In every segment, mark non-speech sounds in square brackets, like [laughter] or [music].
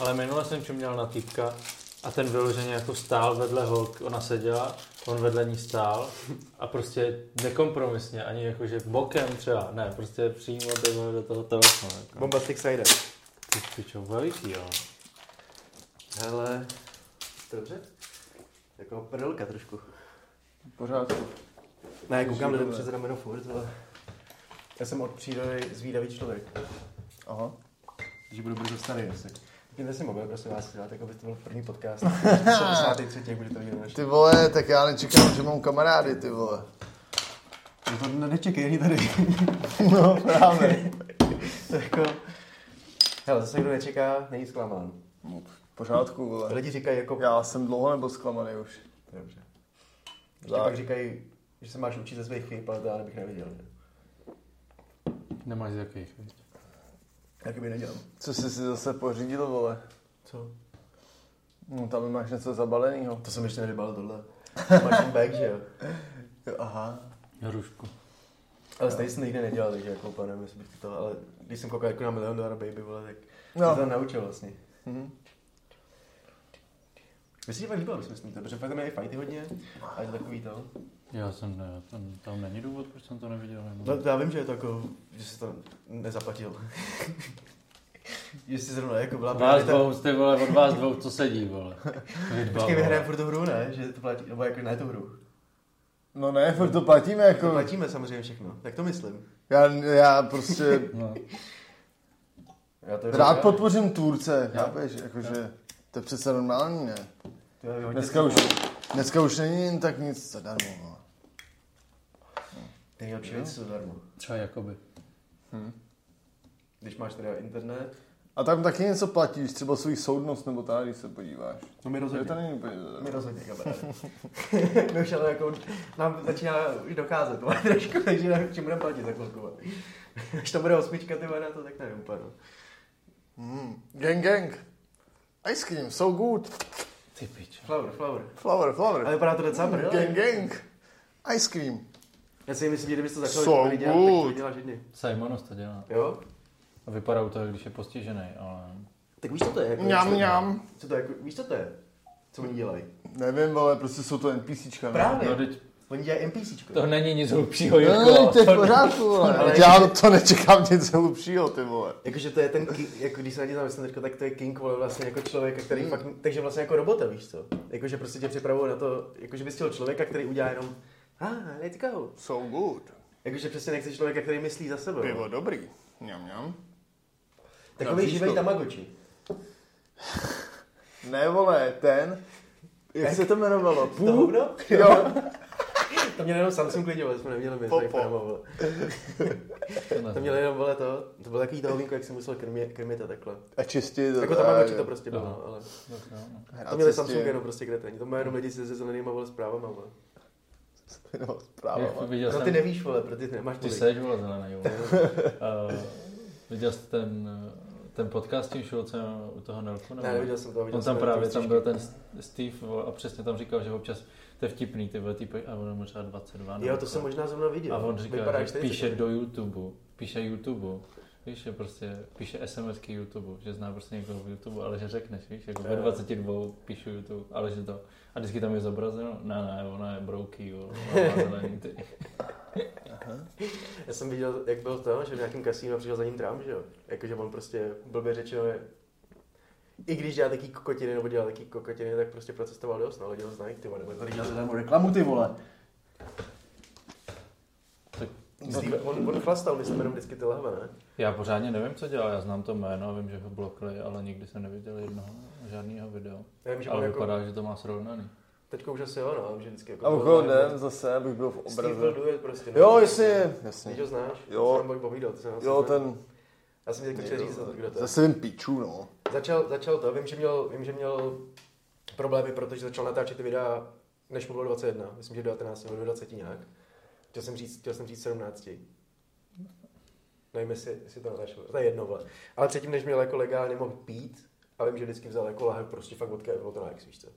Ale minule jsem čuměl na týpka a ten vyloženě jako stál vedle holk, ona seděla, on vedle ní stál a prostě nekompromisně, ani jako že bokem třeba, ne, prostě přímo do, do toho telefonu. Jako. Bombastic Side. Ty pičo, veliký, jo. Hele, dobře? Jako prdelka trošku. Pořád. Ne, koukám lidem přes rameno furt, ale... Já jsem od přírody zvídavý člověk. Aha. Když budu brzo starý asi. Vypněte si mobil, prosím vás, dělat, jako by to byl první podcast. [laughs] 63. jak budete vidět naši. Ty vole, tak já nečekám, že mám kamarády, ty vole. To nečekej, ani tady. [laughs] No, právě. to jako... Hele, zase kdo nečeká, není zklamán. No, v pořádku, vole. Lidi říkají jako... Já jsem dlouho nebyl zklamaný už. Dobře. Ještě Tak. pak říkají, že se máš učit ze svých chyb, ale to já nebych neviděl. že? Nemáš z jakých, víš? Jak by nedělal. Co jsi si zase pořídil, vole? Co? No, tam máš něco zabaleného. To jsem ještě nevybalil tohle. [laughs] Máš ten bag, že jo? Jo, aha. Hrušku. Ale stejně jsem nikdy nedělal, takže jako úplně nevím, jestli bych to, ale když jsem koukal jako na Milion Dollar Baby, vole, tak No. to tam naučil vlastně. Mhm. Mně se ti fakt líbilo, si myslíte, protože fakt tam je fighty hodně a je to takový to. Já jsem ne, tam, tam není důvod, proč jsem to neviděl. No, to já vím, že je to jako, že jsi to nezaplatil. [laughs] jsi zrovna jako byla Vás priorita- dvou, ty vole, od vás dvou, co sedí, vole. [laughs] Počkej, vole. vyhrajeme furt tu hru, ne? Že to platí, nebo jako ne tu hru. No ne, furt to platíme To jako... platíme samozřejmě všechno, tak to myslím. Já, já prostě [laughs] No. Já to rád říkám. podpořím tvůrce, chápeš? Jakože to je přece normální, ne? To Dneska už, dneska už není jen tak nic zadarmo. no. Nejlepší věc jsou zadarmo. Třeba jakoby. Když máš teda internet, A tam taky něco platíš, třeba svůj soudnost nebo tak, když se podíváš. no my Je rozhodně. to není úplně My zadarmo. rozhodně, kamaráde. [laughs] My už ale jako, nám začíná už docházet, ale trošku, takže nevím, čím budeme platit za chvilku. Až to bude osmička, ty na to tak nevím úplně. no. Mm. Gang gang. Ice cream, so good. Ty piče. Flower, flower. Flower, flower. Ale vypadá to docela brdele. Gang gang. Ice cream. Já si myslím, že kdybys to začal So dělat, tak to good. děláš jedny. Simonos to dělá. Jo? A vypadá u toho, když je postižený, ale... Tak víš, co to je? Jako, Mňam, co- mňam. Co to je? Jako, víš, co to je? Co oni dělají? Nevím, ale prostě jsou to NPCčka. Právě. No, teď Oni dělají NPCčko. to není nic hlubšího, No, Jirko. to je v pořádku, vole. Ale já to nečekám nic hlubšího, ty vole. Jakože to je ten, jako když se na tě zamyslím teďka, tak to je King vole vlastně jako člověk, který fakt, takže vlastně jako robota, víš co? Jakože prostě tě připravuje na to, jakože bys chtěl člověka, který udělá jenom, ah, let's go. So good. Jakože přesně nechceš člověka, který myslí za sebe. Pivo no. dobrý. Mňam, mňam. Takový živej to. Tamagotchi. [laughs] Ne, vole, ten. Jak se to jmenovalo? To Pů? hovno? Jo. [laughs] To měl jenom Samsung lidi, ale jsme neměli my, prama, [laughs] vole. To měl jenom, vole, to, to bylo takový to hovínko, jak si musel krmit, krmit a takhle. A čistě to. Jako Tamagotchi to prostě bylo, no, ale Hrát to měli Samsung jenom prostě kde to není. To má jenom lidi se zelenýma, vole, zprávama, vole. No, zpráva. Jak vole. viděl No jsem, ty nevíš, vole, protože ty nemáš ty seš, vole, zelený, vole. Uh, [laughs] viděl jsi ten, ten podcast tím Šulcem u toho Nelku? nebo Ne, neviděl jsem to, viděl On jsem tam právě, tam byl ten Steve vole, a přesně tam říkal, že občas to je vtipný, ty vole, typy, a on třeba 22. Jo, to jsem možná zrovna viděl. A on říká, Vypadá že 40. píše do YouTube, píše YouTube, víš, že prostě píše SMSky YouTube, že zná prostě někoho v YouTube, ale že řekneš, víš, jako ve Jo. 22 píšu YouTube, ale že to, a vždycky tam je zobrazeno, ne, ne, ona je brouký, jo, ona má [laughs] zelený, ty. Já jsem viděl, jak byl to, že v nějakém kasínu přišel za ním Trump, že jo? Jakože on prostě blbě řečeno je, i když dělá taký kokotiny, nebo dělá taký kokotiny, tak prostě procestoval dost, no, lidi ho znají, ty vole, nebo tady dělá zadarmo reklamu, ty vole. Steve, on, on chlastal, myslím, jenom vždycky ty lahve, ne? já pořádně nevím, co dělá, já znám to jméno, vím, že ho blokli, ale nikdy jsem neviděl jednoho, žádného videa. Já vím, že Ale on jako, vypadá, že to má srovnaný. teďka už asi jo, no, že vždycky jako... A live, den zase, abych byl v Steve obraze. byl duet prostě, no. Jo, jasně, jasně. Víš, ho znáš? Jo. Jsem boj povídal, to jsem Jo, ten... Já jsem teď chtěl říct, kdo to je. Zase vím piču, no. Začal, začal to, vím, že měl, vím, že měl problémy, protože začal natáčet ty videa, než mu bylo 21, myslím, že 19 nebo 20 nějak. Chtěl jsem říct, chtěl jsem říct 17. Nevím, jestli, jestli to natáčel, to je jedno, vole. Ale předtím, než měl jako legálně mohl pít, a vím, že vždycky vzal jako lahev prostě fakt vodka bylo to na X, víš co.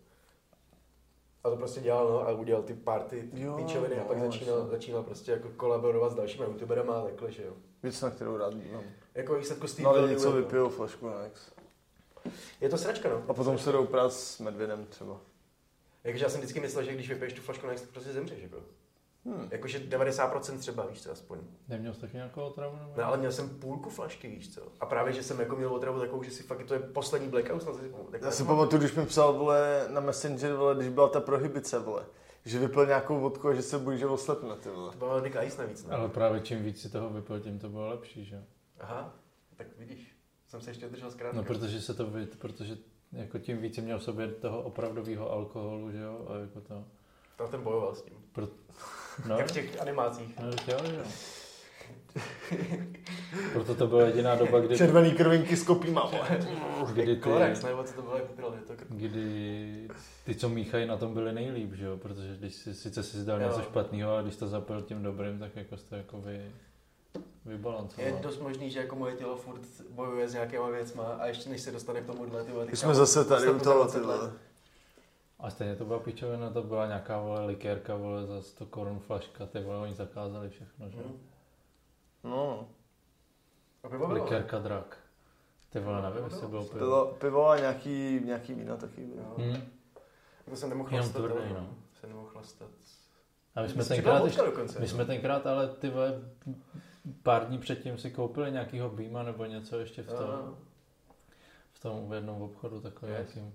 A to prostě dělal, no, a udělal ty party, ty Jo, píčoviny a pak no, začínal, jasně. začínal prostě jako kolaborovat s dalšíma youtuberama a takhle, že jo. Věc, na kterou rád dívám. Jako výsledku No byl něco duet, no. vypijou flašku na X. Je to sračka, no. A potom se jdou prát s medvědem třeba. Jakože já jsem vždycky myslel, že když vypiješ tu flašku, tak prostě zemřeš, jako. Hmm. Jakože 90% třeba, víš co, aspoň. Neměl jsi taky nějakou otravu? nebo? No ale měl jsem půlku flašky, víš co. A právě, že jsem jako měl otravu takovou, že si fakt, to je poslední blackout, snad si Já si pamatuju, když mi psal, vole, na Messenger, vole, když byla ta prohibice, vole. Že vypil nějakou vodku a že se bojí, že oslepne, ty vole. To bylo Nick Ice navíc, ne? Ale právě čím víc si toho vypil, tím to bylo lepší, že? Aha, tak vidíš. Jsem se ještě držel zkrátka. No, protože se to vid, protože jako tím víc měl v sobě toho opravdového alkoholu, že jo? A jako to... Tam ten bojoval s tím. Pro... No, Jak v těch animácích. no jo, jo. Proto to byla jediná doba, kdy, Červený krvinky s kopíma, kdy, ty, Klorex, nebo co to bylo, je to krk. kdy ty, co míchají, na tom byli nejlíp, že jo? Protože když si, sice si dal Jo. něco špatného a když to zapil tím dobrým, tak jako jsi to jako vy, Je vybalancoval. dost možný, že jako moje tělo furt bojuje s nějakýma věcma a ještě než se dostane k tomuhle, ty vole, My teď jsme zase tady u toho, 20 ty let. vole. A stejně to byla pičovina, to byla nějaká vole likérka, vole za 100 korun flaška, ty vole, oni zakázali všechno, že? Mhm. No, A pivo bylo? Likérka drak. Ty vole, nevím, jestli bylo pivo. bylo pivo a nějaký, nějaký vína taky bylo. Jo. Hm. Jako jsem nemohl Jenom chlastat. tvrdý, jo. no. Jsem nemohl chlastat. A my jsme tenkrát, ještě, dokonce. my jsme tenkrát, ale ty vole, pár dní předtím si koupili nějakýho Beama nebo něco ještě v tom, Aha. v tom v jednom obchodu takový Yes. jakým.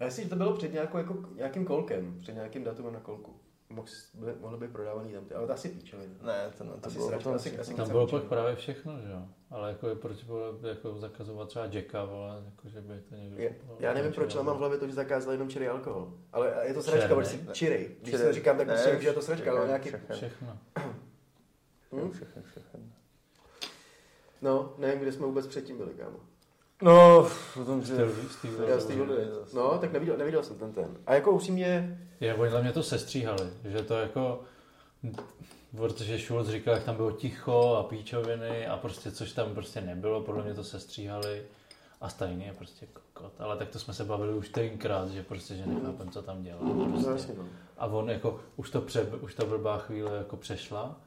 Já myslím, že to bylo před nějakou, jako, nějakým kolkem, před nějakým datumem na kolku. Mohl, by, mohly být prodávaný tam ty, ale to asi píčovina. Ne, to, ne, to Asi bylo sračka, potom asi- asi- Tam bylo pak právě všechno, že jo? Ale jako je proč bylo jako zakazovat třeba Jacka, vole, jako že by to někdo... Je, kupoval. já nevím, proč ale mám v hlavě to, že zakázali jenom čirý alkohol. Ale je to sračka, protože si čirej. Když Čirý. to říkám, tak vím, že je to sračka, ale nějaký... všechno. Všechno. Hm? Všechno, všechno. No, nevím, kde jsme vůbec předtím byli, kámo. No, z té vody. No, tak neviděl, neviděl jsem ten ten. A jako upřímně, Je, oni mě to sestříhali, že to jako, protože Schulz říkal, jak tam bylo ticho a píčoviny a prostě, což tam prostě nebylo, podle mě to sestříhali a stejný je prostě kokot. Ale tak to jsme se bavili už tenkrát, že prostě, že nechápem, co tam dělá. no, Prostě. no. A on jako, už to, pře, už ta blbá chvíle jako přešla,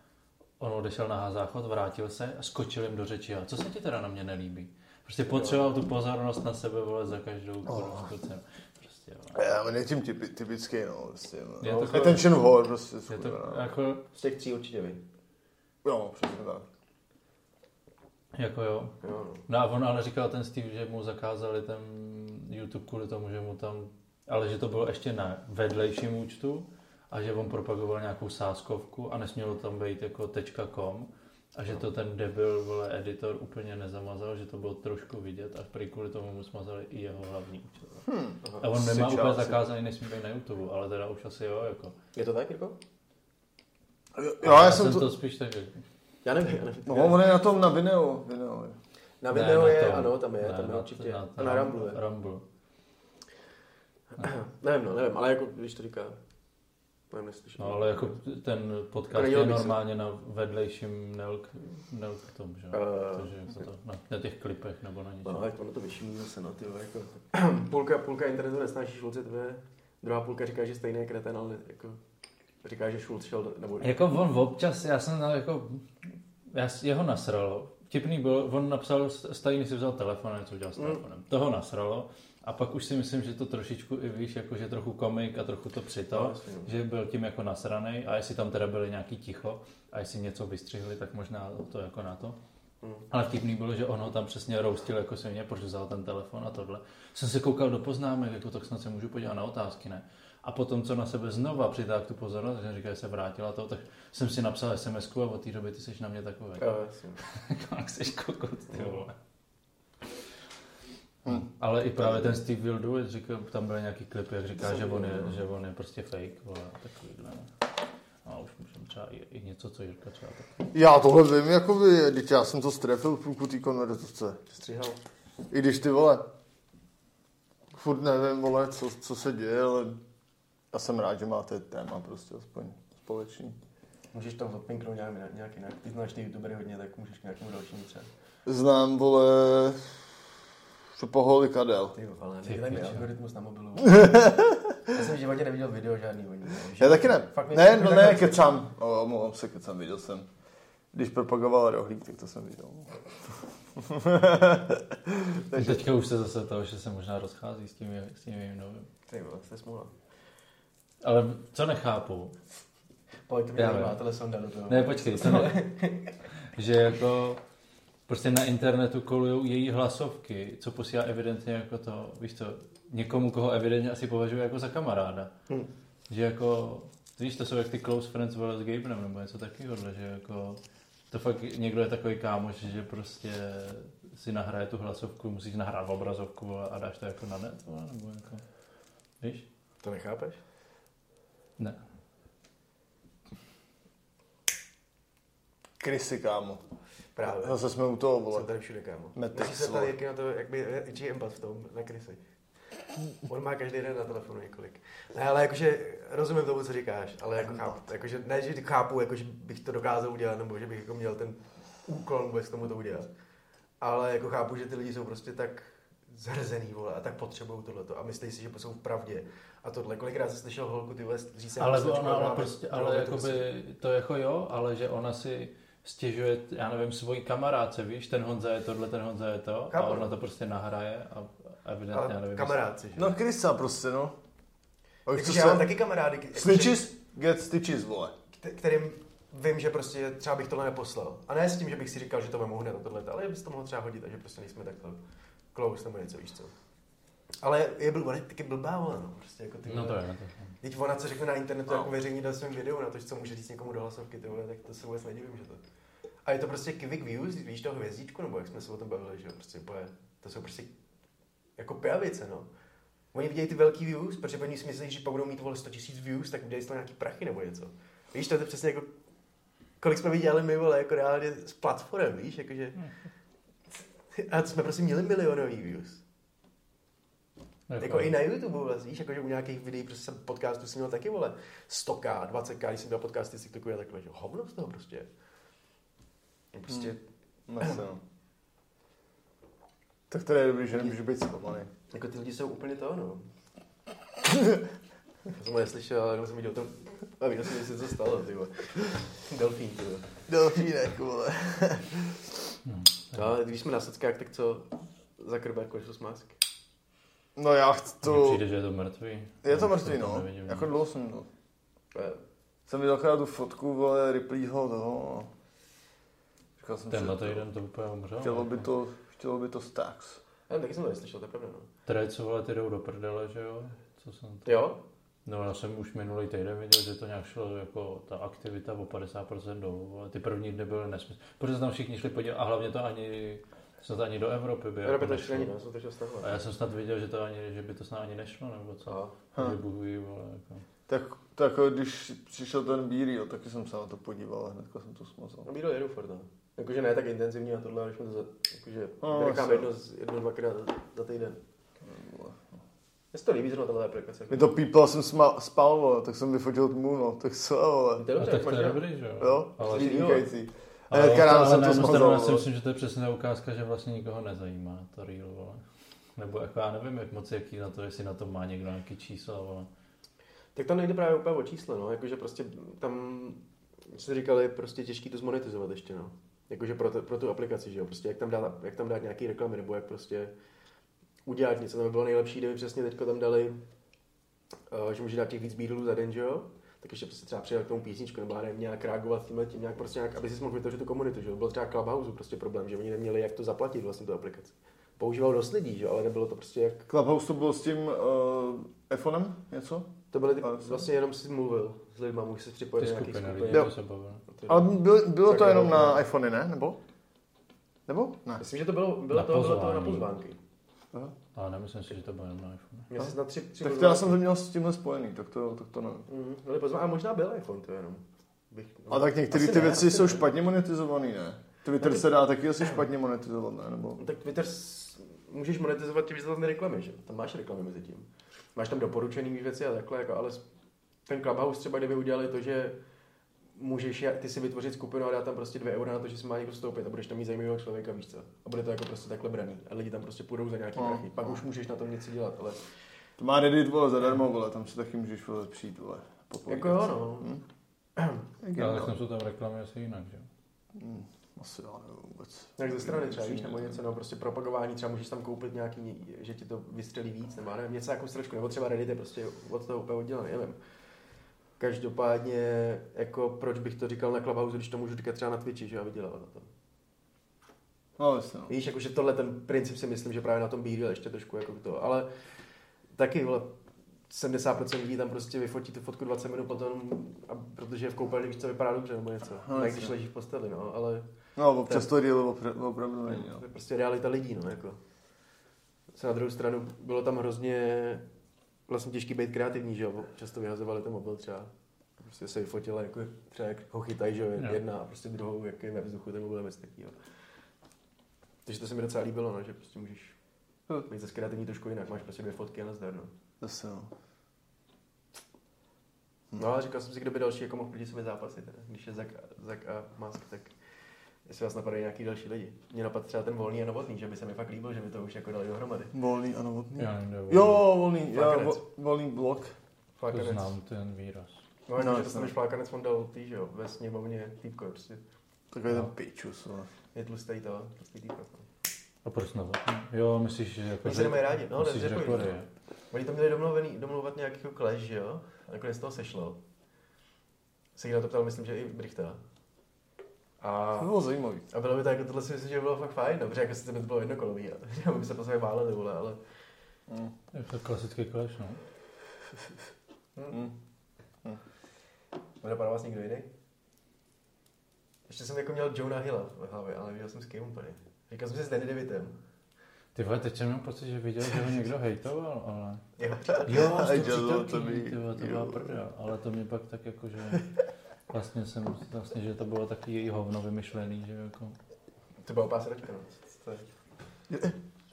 on odešel na záchod, vrátil se a skočil jim do řeči. A co se ti teda na mě nelíbí? Prostě potřeboval tu pozornost na sebe, vole, za každou oh. cenu. Prostě, vole. Já, on je tím typi, typický, no, prostě. No. Je to- Attention whore, prostě. Je to skurvená. jako, Z těch tří určitě vy. Jo, přesně tak. jako jo. Jo, no. No a on ale říkal ten Steve, že mu zakázali ten YouTube kvůli tomu, že mu tam, ale že to bylo ještě na vedlejším účtu a že on propagoval nějakou sáskovku a nesmělo tam být jako .com a že to ten debil, vole, editor úplně nezamazal, že to bylo trošku vidět a prý kvůli tomu mu smazali i jeho hlavní účet. Hm. A on nemá úplně čas, zakázaný, nesmí být na YouTube, ale teda už asi jo, jako. Je to tak, jako? Jo, já jsem to... to spíš tak, Já nevím, já nevím. No, on je na tom na Vimeo. Vimeo. je. Na Ne, video na je, tom. ano, tam je, Ne, tam je na- určitě. na- a na Rumble je. Rumble. [clears throat] nevím, no, nevím, ale jako, když to říká, neslyším. No ale jako ten podcast je normálně na vedlejším Nelk, Nelk tom, že? Eh, Takže jako to, na, na těch klipech nebo na něčem. No, tak ono to vyšumí zase, no, ty jako. [clears throat] půlka, půlka internetu nesnáší Šulce tvé, druhá půlka říká, že stejný je kreten, ale jako říká, že Šulc šel, do, nebo Jako on občas, já jsem na, jako, já, jeho nasralo. Vtipný byl, on napsal, Stalin si vzal telefon a něco udělal s Mm. telefonem. Toho nasralo. A pak už si myslím, že to trošičku i víš, jako že trochu komik a trochu to přito, No, no. že byl tím jako nasranej a jestli tam teda byly nějaký ticho a jestli něco vystřihli, tak možná to jako na to. Mm. Ale vtipný bylo, že on ho tam přesně roustil jako se mě, protože vzal ten telefon a tohle. Jsem se koukal do poznámek, jako tak snad se můžu podívat na otázky, ne? A potom, co na sebe znova přitáhl tu pozornost, že říká, že se vrátila to, tak jsem si napsal sms a od té doby ty jsi na mě takový. Jo, jasně. [laughs] Jak jsi kokot, ty vole. Hm. Ale i právě ten Steve Will Do It, říkal, tam byly nějaký klipy, jak říká, že on je, že on je prostě fake, vole, takovýhle. A už můžeme třeba i, i něco, co Jirka třeba taky. Já tohle vím, jako by, teď já jsem to strefil v půlku té konverzace. Stříhal. I když ty vole, furt nevím, vole, co, co se děje, ale já jsem rád, že máte téma prostě aspoň společný. Můžeš tam odpinknout nějak, nějak jinak. Ty znáš ty youtubery hodně, tak můžeš k nějakému dalšímu třeba. Znám, vole, Šupohol Kadel. Ty vole, pičo. algoritmus na mobilu. [laughs] Já jsem v životě neviděl video žádný o ní. Já taky ne. Fakt Ne, no ne, kecám. O, Omlouvám se, kecám, viděl jsem. Když propagoval rohlík, tak to jsem viděl. [laughs] Takže... Teďka už se zase to, že se možná rozchází s tím, s tím jejím novým. Ty vole, to je smůla. Ale co nechápu, Pojď, to mě sonda do toho. Ne, počkej, to ne. [laughs] že jako prostě na internetu kolují její hlasovky, co posílá evidentně jako to, víš co, někomu, koho evidentně asi považuje jako za kamaráda. Hmm. Že jako, víš, to jsou jak ty close friends vole s Gabenem, nebo něco takového, že jako to fakt někdo je takový kámoš, že prostě si nahraje tu hlasovku, musíš nahrát obrazovku a dáš to jako na net, nebo jako, víš? To nechápeš? Ne. Krysy, kámo. Právě. Zase jsme u toho, vole. Jsem tady všude, kámo. Metex, Musíš se tady jak na to, jak by je empat v tom, na krysy. On má každý den na telefonu několik. Ne, ale jakože rozumím tomu, co říkáš, ale jako chápu, jakože, ne, že chápu, jako, že bych to dokázal udělat, nebo že bych jako měl ten úkol vůbec tomu to udělat. Ale jako chápu, že ty lidi jsou prostě tak zhrzený, vole, a tak potřebují tohleto a myslí si, že jsou v pravdě. A tohle, kolikrát jsi slyšel holku, ty vole, říct ale ona, ona prostě, ale jakoby, to jako jo, ale že ona si stěžuje, já nevím, svojí kamarádce, víš, ten Honza je tohle, ten Honza je to, Chápu. a ona to prostě nahraje a evidentně, já nevím. kamarádci, že? No, krysa prostě, no. A už co Jakože já mám taky kamarády, Snitches, get stitches, vole. kte- kterým vím, že prostě třeba bych tohle neposlal. A ne s tím, že bych si říkal, že to vemu hned na tohle, ale bys to mohl třeba hodit a že prostě nejsme takhle close nebo něco, víš co. Ale je byl, ona je taky blbá, vole, no, prostě jako ty No to je, no to je. Teď ona, co řekne na internetu, No. jako veřejně dal svém videu na to, co může říct někomu do hlasovky, ty vole, tak to se vůbec nedivím, že to. A je to prostě quick views, víš toho hvězdičku, nebo jak jsme se o tom bavili, že jo, prostě úplně, to jsou prostě jako pijavice, no. Oni vidějí ty velký views, protože oni si myslí, že pak budou mít vole 100 000 views, tak udělají z toho nějaký prachy nebo něco. Víš, to je to přesně jako, kolik jsme viděli my, vole, jako reálně z platform, víš, jakože... A to jsme prostě měli milionový views. Jako i na YouTube, vole, víš, jakože u nějakých videí, prostě jsem podcastů jsem měl taky, vole, 100k, 20k, když jsem dělal podcasty z TikToku a takhle, že hovno z toho prostě. Je Prostě, hmm. No. Tak to je dobrý, že nemůžu být zklamaný. jako ty lidi jsou úplně to, no. Já jsem ho neslyšel, ale jenom jsem viděl to, a viděl jsem, že se to stalo, ty vole. Delfín, ty vole. Delfínek, vole. No, ale když jsme na sockách, tak co Zuckerberg versus Musk? No já chci To... to... Přijde, že je to mrtvý. Je to Já mrtvý, to no. nevidím, Jako dlouho jsem to. Eh, Jsem viděl akorát tu fotku, vole, Ripleyho toho. a Říkal jsem Tenhle si, to- týden to úplně umřel. chtělo by to, chtělo by to Stax. Já taky jsem to neslyšel, to je pravda, no. Tady co vole, ty jdou do prdele, že jo? Co jsem to... Jo? No já jsem už minulý týden viděl, že to nějak šlo jako ta aktivita o 50% dolů, ale ty první dny byly nesmysl. Protože se tam všichni šli podívat a hlavně to ani, snad ani do Evropy by Evropě jako to nešlo. ještě není, no, to ještě stahovat. A já jsem snad viděl, že, to ani, že by to snad ani nešlo, nebo co. Ha. Že buhují, vole, jako. Tak, tak jako když přišel ten bílý, jo, taky jsem se na to podíval a hnedka jsem to smazal. No, Bídl jedu furt, no. Jakože ne tak intenzivní a tohle, ale když jsme to za, jakože No, jedno, jedno, dvakrát za, za týden. Mně se to líbí zrovna tahle aplikace. Mi to píplo, jsem sma, spal, vole, tak jsem vyfotil tmu, no, tak co, vole. To je A dobře, tak to je dobrý, že jo? Jo, Ale, vynikající. Ale, hnedka ráno ale jsem to smazal, já si myslím, že to je přesně ukázka, že vlastně nikoho nezajímá to real, vole. Nebo jako já nevím, jak moc jaký na to, jestli na to má někdo nějaký číslo, vole. Tak tam nejde právě úplně o číslo, no. Jakože prostě tam si říkali, prostě těžký to zmonetizovat ještě, no. Jakože pro, to, pro tu aplikaci, že jo. Prostě jak tam, dát, jak tam dát nějaký reklamy, nebo jak prostě udělat něco. Tam by bylo nejlepší, kdyby přesně teďko tam dali, uh, že může dát těch víc bídlů za den, že jo. Tak ještě prostě třeba přijel k tomu písničku, nebo nevím, nějak reagovat tímhle tím, nějak prostě nějak, aby si mohl vytvořit tu komunitu, že. Byl třeba Clubhouse prostě problém, že oni neměli jak to zaplatit vlastně tu aplikaci. Používal dost lidí, že jo, ale nebylo to prostě jak Clubhouse to bylo s tím uh, iPhonem něco? To byly ty, Ale- vlastně jenom si mluvil s lidma, můžeš se připojit nějakých skupiny Jo. Ale bylo, bylo to jenom na iPhony, ne? Nebo? Nebo? Ne. Myslím, že to bylo, bylo Na to, bylo to na pozvánky. Ale nemyslím si, že to bylo jenom na iPhone. Měl jsi na tři, tři Tak to já jsem to měl s tímhle spojený, tak to, tak to nevím. Mhm, byly pozvánky. A možná byl iPhone, to jenom. Bych, no. A tak některé ty ne, věci jsou ne. špatně monetizované, ne? Twitter No ty- se dá taky asi špatně monetizovat, ne? Nebo... No, tak Twitter s- můžeš monetizovat tím, že tam reklamy, že? Tam máš reklamy mezi tím. Máš tam doporučený věci a takhle, jako, ale ten Clubhouse třeba, kdyby udělali to, že můžeš ty si vytvořit skupinu a dát tam prostě 2 eura na to, že si má někdo vstoupit a budeš tam mít zajímavého člověka, víš co? A bude to jako prostě takhle braný. A lidi tam prostě půjdou za nějaký No, prachy. Pak no. už můžeš na tom něco dělat, ale To má Reddit, vole, zadarmo, vole, tam si taky můžeš, vole, přijít, vole. po jako jo, no. Hm? Ale tak tam jsou tam reklamy asi jinak, že jo? Hm. Asi já nevím vůbec. Jak ze strany třeba, víš, nebo něco, no prostě propagování, třeba můžeš tam koupit nějaký, že ti to vystřelí víc, nebo nevím, něco jako sračku, nebo třeba Reddit je prostě od toho úplně oddělený, nevím. Každopádně, jako proč bych to říkal na Clubhouse, když to můžu říkat třeba na Twitchi, že já vydělal na tom. No, jasně, no. Víš, jakože tohle ten princip si myslím, že právě na tom bídil ještě trošku jako to, ale taky, vole, 70% lidí tam prostě vyfotí tu fotku 20 minut potom, a protože je v koupelně, víš, co vypadá dobře nebo něco. No, No, jasně. když ležíš v posteli, no, ale No, občas to díl opra- opravdu není, no. to je prostě realita lidí, no, jako. Se na druhou stranu bylo tam hrozně vlastně těžký být kreativní, že jo, často vyhazovali ten mobil třeba. Prostě se vyfotila, jako třeba jak ho chytají, že jo, Jo. jedna a prostě druhou, jak je ve vzduchu, ten mobil je bez takového. Takže to se mi docela líbilo, no, že prostě můžeš být zase kreativní trošku jinak, máš prostě dvě fotky a nazdar, no. Zase, no. No ale říkal jsem si, kdo by další jako mohl proti sobě zápasit, teda. když je Zak, Zak a Musk, tak jestli vás napadají nějaký další lidi. Mě napadl třeba ten volný a novotný, že by se mi fakt líbil, že by to už jako dali dohromady. Volný a novotný. Já nevím, je Jo, volný. volný, já, vo, volný blok. To Flákanec. znám ten výraz. No, no No, že jasně. dostaneš flákanec, on dal ty, že jo, ve sněmovně týpko, prostě Takový ten No. pičus, no. je tlustý to, tlustý týpko. A proč novotný? Jo, myslíš, že jako... Oni se nemají rádi, no, myslíš, že Kory, no. Oni to měli domluvený, domluvat nějaký clash, že jo, a nakonec z toho sešlo. Se na to ptal, myslím, že i Brichta. A, To bylo zajímavý. a bylo by to jako, tohle si myslím, že by bylo fakt fajn, no, protože jako si to bylo jednokolový, a [laughs] by se po sobě váleli, vole, ale Mm. Je to klasický clash, no. Mm. Napadá vás někdo jiný? Ještě jsem jako měl Jonah Hilla v hlavě, ale nevěděl jsem s kým úplně. Říkal jsem si s Danny DeVitem. Ty vole, teď jsem měl pocit, že viděl, že ho někdo hejtoval, ale... Jeho Jo, toho [laughs] to ty vole, to jo. byla prdel, ale to mě pak tak jako, že... [laughs] Vlastně jsem, vlastně, že to bylo takový hovno vymyšlený, že jako... To byla pásračka, no. To je...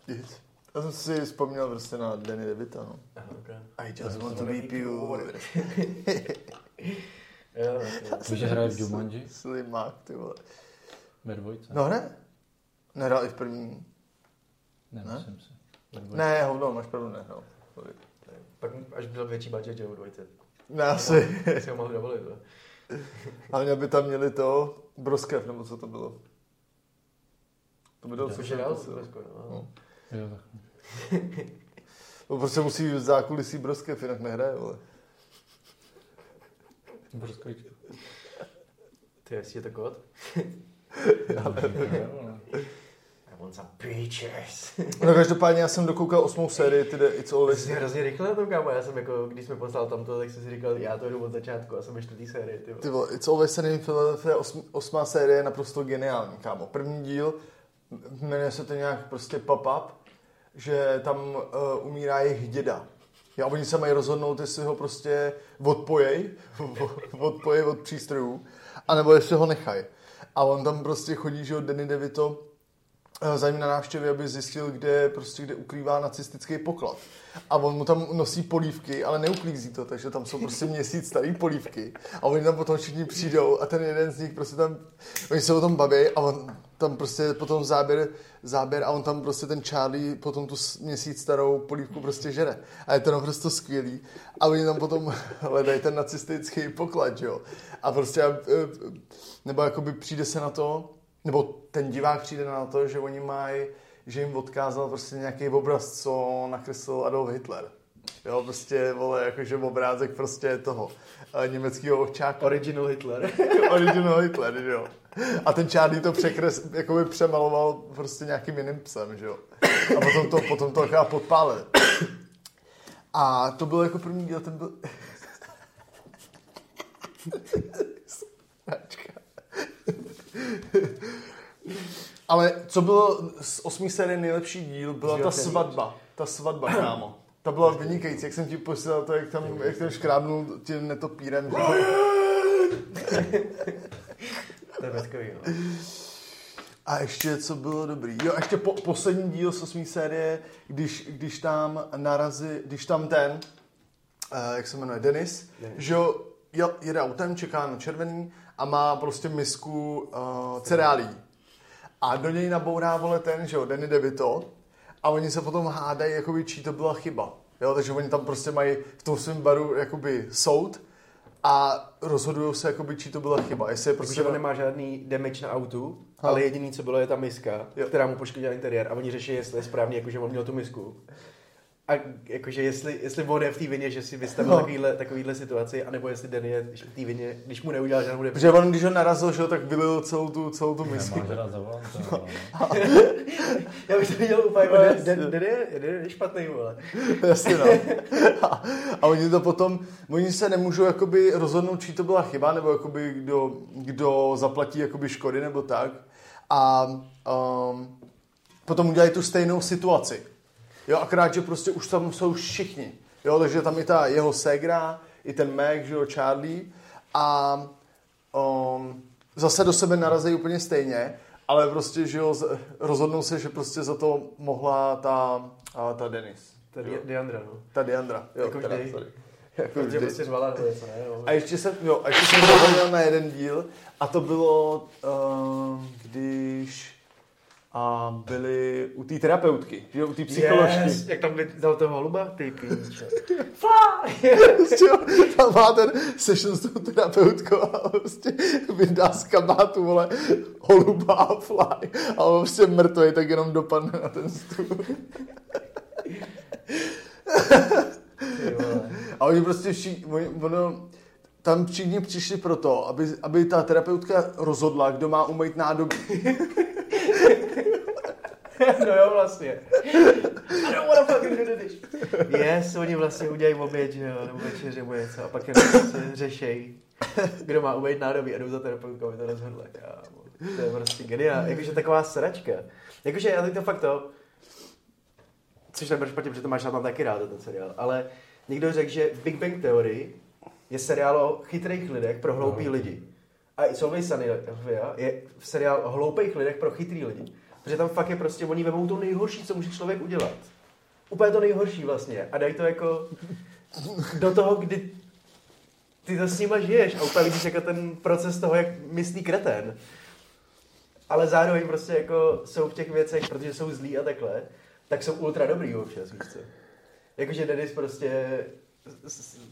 Yes. Já jsem si vzpomněl prostě na Danny DeVita, no. Aha, okay. I just want to be pure. [laughs] Jo, jo. Víš, že hraje v Jumanji? Slimák, ty vole. Ve dvojce? No ne? Nehrál i v první. Ne, ne? myslím si. Ne, hovno, máš pravdu, nehrál. Pak až byl větší budget, že u dvojce. Ne, asi. Si ho mohl dovolit, Ale mě by tam měli to broskev, nebo co to bylo. To by dalo je dál, Rusko, no. No. Jo, tak. To prostě musí v zákulisí broskev, jinak nehraje, vole. Brskovička. Ty, jestli je to kód? [laughs] I want some peaches. No každopádně já jsem dokoukal osmou sérii, tedy It's Always... jsi hrozně rychle tom, kámo. Já jsem jako, když jsme poslal tamto, tak jsem si říkal, já to jdu od začátku a jsem ve čtvrtý sérii, ty. vole. Ty vole, It's Always Sunny in Philadelphia, osm, osmá série je naprosto geniální, kámo. První díl, jmenuje se to nějak prostě pop-up, že tam uh, umírá jejich děda. A oni se mají rozhodnout, jestli ho prostě odpojej, [laughs] odpojej od přístrojů, anebo jestli ho nechají. A on tam prostě chodí, že jo, Danny DeVito za ním na návštěvě, aby zjistil, kde, prostě, kde ukrývá nacistický poklad. A on mu tam nosí polívky, ale neuklízí to, takže tam jsou prostě [laughs] měsíc starý polívky. A oni tam potom všichni přijdou a ten jeden z nich prostě tam, oni se o tom baví a on tam prostě potom záběr, záběr a on tam prostě ten Charlie potom tu měsíc starou polívku prostě žere. A je to naprosto skvělý. A oni tam potom [laughs] hledají ten nacistický poklad, jo. A prostě, eh, nebo jakoby přijde se na to, nebo ten divák přijde na to, že oni mají, že jim odkázal prostě nějaký obraz, co nakreslil Adolf Hitler. Jo, prostě, vole, jakože obrázek prostě toho eh, německého ovčáka. Original Hitler. [laughs] Original Hitler, jo. A ten Charlie to překres, jakoby přemaloval prostě nějakým jiným psem, že jo. A potom to, potom to taková podpálil. A to bylo jako první díl, ten byl... [laughs] Sračka. Ale co bylo z osmý série nejlepší díl, byla ta svatba. Ta svatba, kámo. Ta byla vynikající, jak jsem ti posílal to, jak tam, jak tam škrábnul tím netopírem. To je peckový, no. A ještě, co bylo dobrý. Jo, ještě po, poslední díl z osmý série, když, když tam narazí, když tam ten, uh, jak se jmenuje, Denis, Denis. že jo, jede autem, čeká na červený a má prostě misku uh, cereálí. A do něj nabourá, vole, ten, že jo, Danny DeVito a oni se potom hádají, jakoby, čí to byla chyba. Jo, takže oni tam prostě mají v tom svém baru, jakoby, soud a rozhodují se, jakoby, čí to byla chyba. Jestli je Prostě prostě... on nemá žádný damage na autu ale jediný, co bylo, je ta miska, Jo. která mu poškodila interiér a oni řeší, jestli je správně, jakože on měl tu misku. A jakože jestli, jestli on je v té vině, že si vystavil No. no. takovýhle, takovýhle situaci, anebo jestli Den je v té vině, když mu neudělal žádnou depresi. Protože on, když ho narazil, že tak vylil celou tu, celou tu misku. Ale... [laughs] Já bych to viděl úplně, No, no, jasně. Den, den, je, Den je špatný, vole. [laughs] Jasně, no. A, a oni to potom, oni se nemůžou jakoby rozhodnout, či to byla chyba, nebo jakoby kdo, kdo zaplatí jakoby škody, nebo tak. A um, potom udělají tu stejnou situaci. Jo, akorát, že prostě už tam jsou všichni. Jo, takže tam i ta jeho ségra, i ten Mac, že jo, Charlie. A um, zase do sebe narazí úplně stejně, ale prostě, že jo, rozhodnou se, že prostě za to mohla ta, a, ta Denis. Tady Jo. je Deandra, no. Ta Diandra. Jo, Jako teda, sorry. Jako vždy. prostě řvala nebo něco, ne? No. A ještě jsem, jo, a ještě jsem zapomněl na jeden díl a to bylo, uh, když a byli u té terapeutky, že u té psycholožky. Yes, jak tam dal toho holuba, ty píče. Prostě, jo, tam má ten session s tou terapeutkou a prostě vydá z kabátu, vole, holuba a fly. A on prostě mrtvý, tak jenom dopadne na ten stůl. A oni prostě všichni, oni, ono, tam všichni přišli proto, aby, aby ta terapeutka rozhodla, kdo má umýt nádobí. [laughs] no jo, vlastně. I don't wanna fucking do this. Yes, oni vlastně udělají oběd, že jo, nebo večeři nebo něco a pak jenom prostě řešej, kdo má umýt nádobí a jdou za terapeutkou, aby to rozhodla, kámo. To je prostě geniál. Jakože taková sračka. Jakože já teď to fakt to, což nebude špatně, protože to máš tam taky rád, ten seriál, ale někdo řekl, že Big Bang Theory je seriál o chytrých lidech pro hloupý lidi. A i Solvay Sunnyvia je seriál o hloupých lidech pro chytrý lidi. Protože tam fakt je prostě, oni vemou to nejhorší, co může člověk udělat. Úplně to nejhorší vlastně. A dají to jako do toho, kdy ty to s nima žiješ a úplně vidíš jako ten proces toho, jak myslí kretén. Ale zároveň prostě jako jsou v těch věcech, protože jsou zlí a takhle, tak jsou ultra dobrý občas, víš co. Jakože Dennis prostě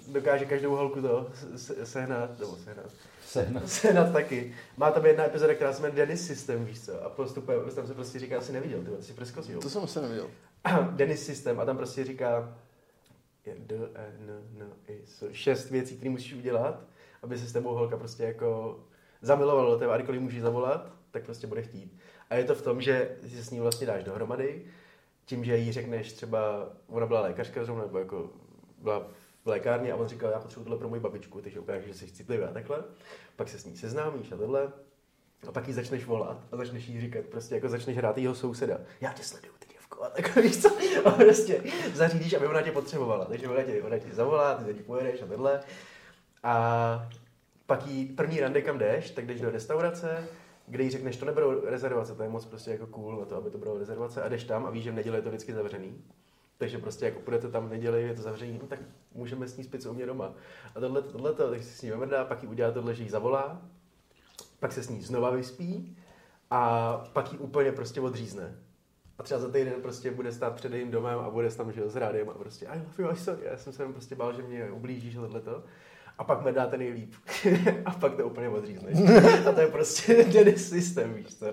dokáže každou holku to sehnat, nebo sehnat, Sehnat. [laughs] sehnat taky. Má tam jedna epizoda, která se jmenuje Dennis System, víš co, a postupuje, tam se prostě říká, asi neviděl, ty jsi preskostil. To jsem se neviděl. [clears throat] Dennis System a tam prostě říká je D, E, N, N, I, S, šest věcí, které musíš udělat, aby se s tebou holka prostě jako zamilovala do tebe a kdykoliv můžeš zavolat, tak prostě bude chtít. A je to v tom, že si s ní vlastně dáš dohromady, tím, že jí řekneš třeba, ona byla lékařka zrovna, nebo jako byla v lékárně a on říkal, já potřebuji tohle pro moji babičku, takže ukážeš, že jsi citlivý a takhle. Pak se s ní seznámíš a tohle. A pak jí začneš volat a začneš jí říkat, prostě jako začneš hrát jeho souseda. Já tě sleduju, ty děvko, a tak [laughs] víš co? A prostě zařídíš, aby ona tě potřebovala. Takže ona tě, ona tě zavolá, ty za ní pojedeš a tohle. A pak jí první rande, kam jdeš, tak jdeš do restaurace, kde jí řekneš, to neberou rezervace, to je moc prostě jako cool na to, aby to bylo rezervace a jdeš tam a víš, že v neděli je to vždycky zavřený. Takže prostě jako půjdete tam v neděli, je to zavřený, no tak můžeme sníst pizzu u mě doma. A tohle, tohle, takže si s ní vymrdá, pak jí udělá tohle, že jí zavolá, pak se s ní znova vyspí a pak jí úplně prostě odřízne. A třeba za týden prostě bude stát před jejím domem a bude tam že s rádiem a prostě I love you, I'm sorry. Já jsem se jenom prostě bál, že mě ublížíš a tohleto. A pak mi dáte nejlíp. [laughs] a pak to úplně odřízneš. a to je prostě [laughs] Dennis systém, víš co.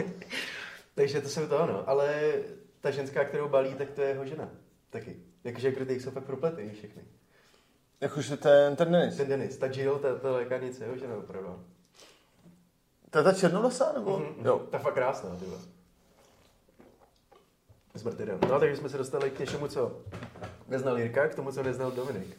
[laughs] Takže to jsem to ano. Ale ta ženská, kterou balí, tak to je jeho žena. Taky. Jakože jako ty jsou fakt propletený všechny. Jakože ten, ten Denis. Ten Denis, ta Jill, ta, ta lékárnice, jeho žena opravdu. To je ta černovlasá, nebo? Mhm, Jo. Ta je fakt krásná, ty. Zmrtydem. No, takže jsme se dostali k něčemu, co neznal Jirka, k tomu, co neznal Dominik.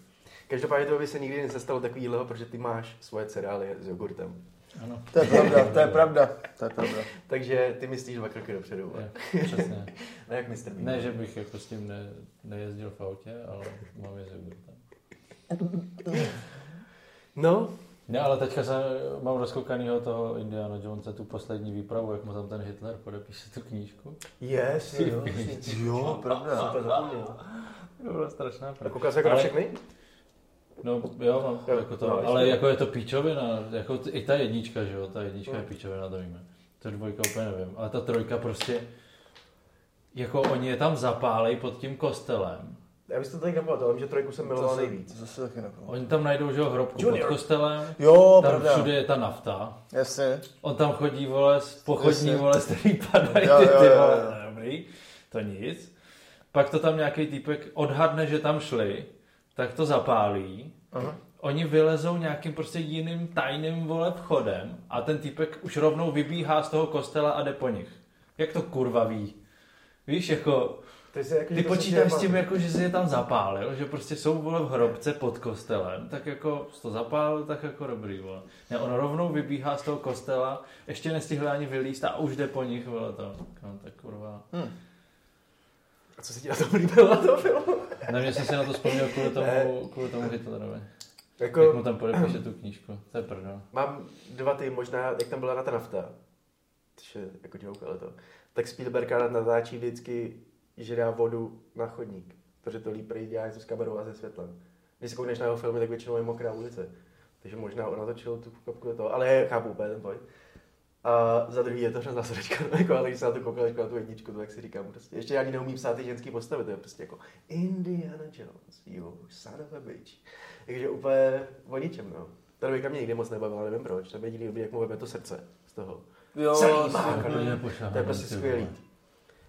Každopádně to by se nikdy nestalo takovýhleho, protože ty máš svoje cereálie s jogurtem. Ano. To je pravda, to je pravda, to je pravda. Takže ty myslíš dva kroky dopředu. Je, přesně. [laughs] Ne jak. Bean. Ne, že bych jako s tím ne, nejezdil v autě, ale mám jezdit autem. No, Ne, ale teďka jsem, mám rozkoukanýho toho Indiana Jonesa, tu poslední výpravu, jak mu tam ten Hitler podepíše tu knížku. yes, [laughs] jo. Jo, pravda. To byla strašná A pravda. koukáš se jako na všechny? No jo, mám Jo, jako to, no, ale jako je to píčovina, jako t- i ta jednička, že jo, ta jednička No. je píčovina, to víme. To dvojka úplně nevím, ale ta trojka prostě, jako oni je tam zapálej pod tím kostelem Já bych to tady nepamatoval, ale že trojku jsem miloval Zase- nejvíc. Zase taky nepamatuji. Oni tam najdou, že jo, hrobku Junior. pod kostelem, Jo, tam pravda. všude je ta nafta. Jasně. On tam chodí, vole, pochodní, Jasně. vole, který padají Jo, ty, jo, ty jo, vole, jo. no, dobrý, to nic. Pak to tam nějaký týpek odhadne, že tam šli, tak to zapálí. Aha. Oni vylezou nějakým prostě jiným tajným vole vchodem a ten týpek už rovnou vybíhá z toho kostela a jde po nich. Jak to kurva ví? Víš, jako, Ty, si, jako, ty počítáš s tím, jako, že si je tam zapálil, že prostě jsou vole v hrobce pod kostelem, tak jako jsi to zapálil, tak jako dobrý, vole. Ne, on rovnou vybíhá z toho kostela, ještě nestihl ani vylíst a už jde po nich, vole, to. No, tak kurva. A co se ti na tom líbilo na tom filmu? Ne, mě jsem si na to vzpomněl kvůli tomu, kvůli tomu Hitlerovi. Jako, Jak mu tam podepíše tu knížku, to je prdel. Mám dva ty, možná, jak tam byla na ta nafta, což je jako joke, ale to, tak Spielberg natáčí vždycky, že dá vodu na chodník, protože to líp dělá něco s kamerou a se světlem. Když se koukneš na jeho filmy, tak většinou je mokrá ulice. Takže možná on natočil tu kapku do toho, ale chápu úplně ten point. A za druhý je to hrozná sračka, [laughs] jako, ale když se na to koukal jako na tu jedničku, to jak si říkám, prostě. Ještě ani neumím psát ty ženský postavy, to je prostě jako Indiana Jones, you son of a bitch. Takže úplně o ničem, no. Ta dvojka mě nikdy moc nebavila, nevím proč. To je jediný dobrý, jak mu veme to srdce z toho. Jo, Celý jasně. má. Jako to je prostě ty skvělý.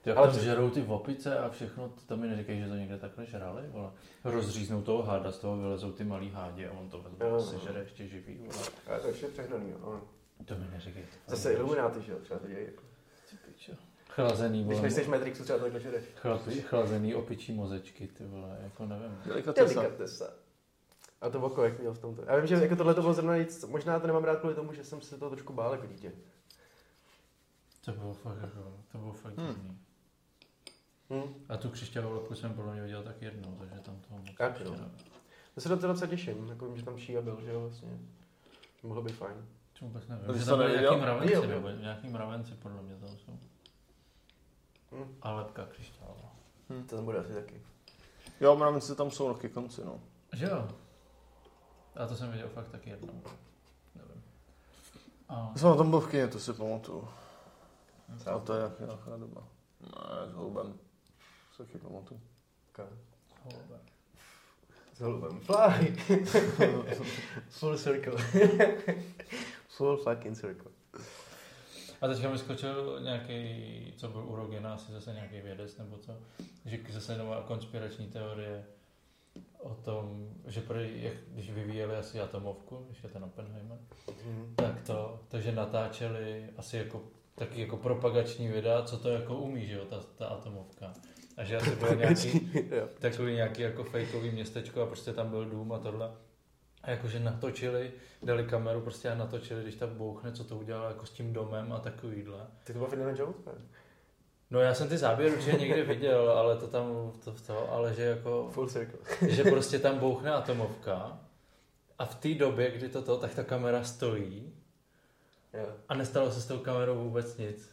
jak Ale tam to- žerou ty opice a všechno, to mi neříkají, že to někde takhle žrali, vole. Rozříznou toho háda, z toho vylezou ty malý hádě a on to vezme, no. se žere ještě živý, vole. Ale to je vše přehnaný, jo. No. To mi neříkej. Zase Illuminati, že jo, třeba to dělají. Jako. Chlazený, Když vole. nejsteš v Matrixu, třeba takhle žereš. Chlapi, chlazený opičí mozečky, ty vole, jako nevím. Delikatesa. A to oko, jak měl v tomto. Já vím, že jako tohle to bylo zrovna nic, možná to nemám rád kvůli tomu, že jsem se to trošku bál jako dítě. To bylo fakt, jako, to bylo fakt Hmm. divný. Hm. A tu křišťálovou lepku jsem podle mě viděl tak jednou, takže tam toho moc Tak nevím. To se docela těším, jako vím, že tam Šíja byl, že jo, vlastně. Mohlo být fajn. To vůbec nevím. To Že tam neviděl? nějaký mravenci, nebo nějaký mravenci podle mě tam jsou. Hm. A lepka křišťálová. To tam bude asi taky. Jo, mravenci tam jsou na ke konci, no. Že jo? A to jsem viděl fakt taky jednou. Nevím. A, Já jsem na tom byl v kině, to si pamatuju. A to je jak nějaká doba. Ne, s holubem. Se taky pamatuju. holube. S holubem. Fly! [laughs] Full circle. [laughs] Full fucking circle. A teďka mi skočil nějaký, co byl u Rogena, asi zase nějaký vědec nebo co, že zase nová konspirační teorie o tom, že prý, jak, když vyvíjeli asi atomovku, když je ten Oppenheimer, Hm. tak to, takže natáčeli asi jako taky jako propagační videa, co to jako umí, že jo, ta, ta atomovka. A že asi bylo nějaký, takový nějaký jako fejkový městečko a prostě tam byl dům a tohle. A jakože natočili, dali kameru prostě a natočili, když tam bouchne, co to udělalo jako s tím domem a takovýhle. Ty to byl Indiana Jones? ne? No já jsem ty záběry určitě někdy viděl, ale to tam, to, to ale že jako, Full circle. že prostě tam bouchne atomovka a v té době, kdy to to, tak ta kamera stojí Jo. a nestalo se s tou kamerou vůbec nic.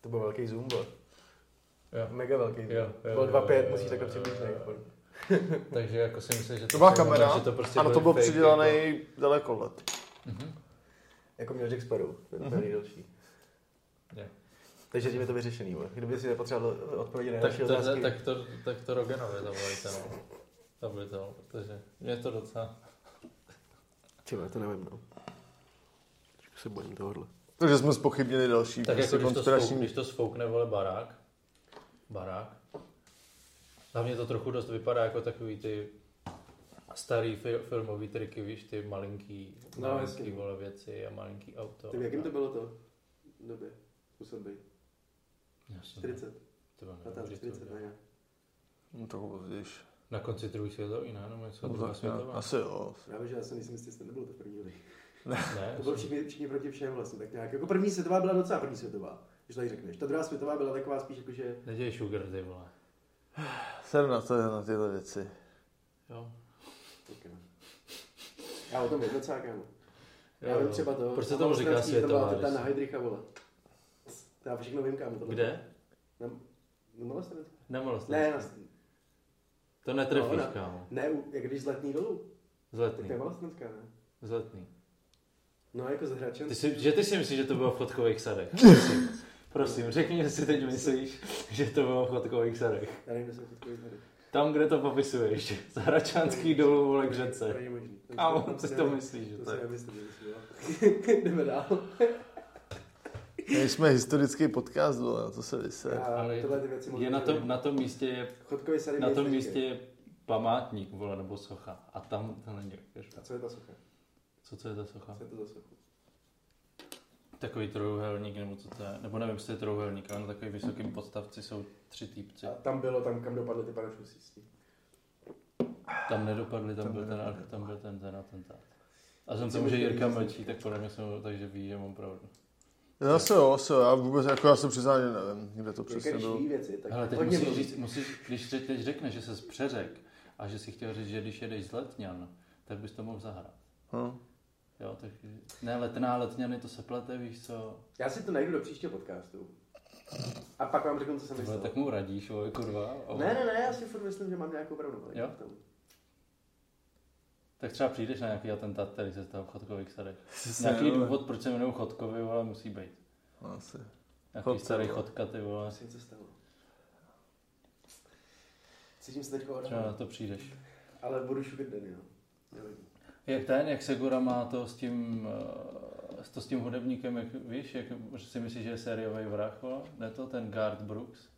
To byl velký zoom, byl. Jo. Mega velký zoom. Jo, jo, byl jo, 2.5, jo, musíš takhle jako. [laughs] Takže jako si myslím, že To byla jsou- kamera, že to prostě ano, to byl přidělaný dalekohled. Jako. Mhm. Jako měl Jack Sparrow, ten Mhm. mm-hmm. nejdelší. Takže tím je to vyřešený. vole. Kdyby si nepotřeboval odpovědět na Tak naše to, otázky. tak to, tak to Roganovi zavolejte, no. To by to, protože mě to docela... Tyhle, to nevím, no. Trošku se bojím tohohle. Takže jsme spochybnili další Tak prostě jako když to, sfouk, když to sfoukne, vole, barák, barák, hlavně to trochu dost vypadá jako takový ty starý fi- filmový triky, víš, ty malinký, No, malinký vole věci a malinký auto. Ty, jakým to bylo to? V době? Musel být. Jasně, 40, to bylo 15, neuvěřitelné. 40, ne? No to později. Na konci druhé světové, ne? Nebo něco No, druhá světová? Asi jo. Já vím, že já jsem nejsem jistý, jestli to nebylo to první lidi. Ne, To bylo všichni, všichni proti všem vlastně, tak nějak. Jako první světová byla docela první světová, když tady řekneš. Ta druhá světová byla taková spíš jako, že... neděj sugar, ty vole. Jsem na to, na tyhle věci. Jo. Tak. Já o tom vím docela, kámo. Já vím třeba to. Proč se na tomu říká světová? Ta když- na Heidricha, vole. To já všechno vím, kámo. tohle. Kde? Na, na Malostranský? Na Malostranský. Ne, na, To netrefíš, No, kámo. ne, jak když z letní dolů. Tak Zletný. to je Malostranská, ne? Zletný. No, jako z Hračen. Ty si, že ty si myslíš, že to bylo v chodkových sadech? [laughs] Prosím, řekni, že si teď myslíš, že to bylo v chodkových sadech. Já nevím, kde jsou fotkový tady. Tam, kde to popisuješ. [laughs] Z Hračanský dolů, vole, k To řece. To Kámo, si- co to myslíš, že To je? [laughs] Jdeme dál. My jsme historický podcast, vole, na to se vyse. Já Ale tyhle ty věci moc je na, tom, na tom místě je na tom místě je památník, vole, nebo socha. A tam to není. A co je ta socha? Co to je ta socha? Co je to za socha? Takový trojuhelník, nebo co to je? Nebo nevím, jestli to je trojuhelník, ale na takový vysokým podstavci jsou tři týpci. A tam bylo, tam kam dopadly ty parašutistí. Tam nedopadli, tam, Tam byl ten, tam byl ten, ten atentát. A jsem Si tomu, že Jirka mlčí, tak podle mě jsem, takže ví, že mám pravdu. Zase jo, zase jo, já vůbec, jako já se přiznám, že nevím, kde to přesně bylo. věci, tak Ale teď hodně musíš mluví. říct, musíš, když řek- teď řekneš, že se přeřek a že si chtěl říct, že když jedeš z Letňan, tak bys to mohl zahrát. Hm. Jo, tak ne, letná letňany, to se plete, víš co? Já si to najdu do příštího podcastu. A pak vám řeknu, co jsem myslel. tak mu radíš, vole, kurva. O. Ne, ne, ne, já si furt myslím, že mám nějakou pravdu. Jo? v tom. Tak třeba přijdeš na nějaký atentát, který se stal v chodkových sadech. [laughs] Nějaký vole. důvod, proč se jmenují chodkovy, ale musí být. Asi. Nějaký Chodce, starý vole. chodka, ty vole. Asi něco stalo. Cítím se teď Třeba na to přijdeš. ale budu šukat den, jo. Nevadí. Jak ten, jak Segura má to s tím, eh, to s tím hudebníkem, jak víš, jak si myslíš, že je sériový vrah, ne to, ten Garth Brooks?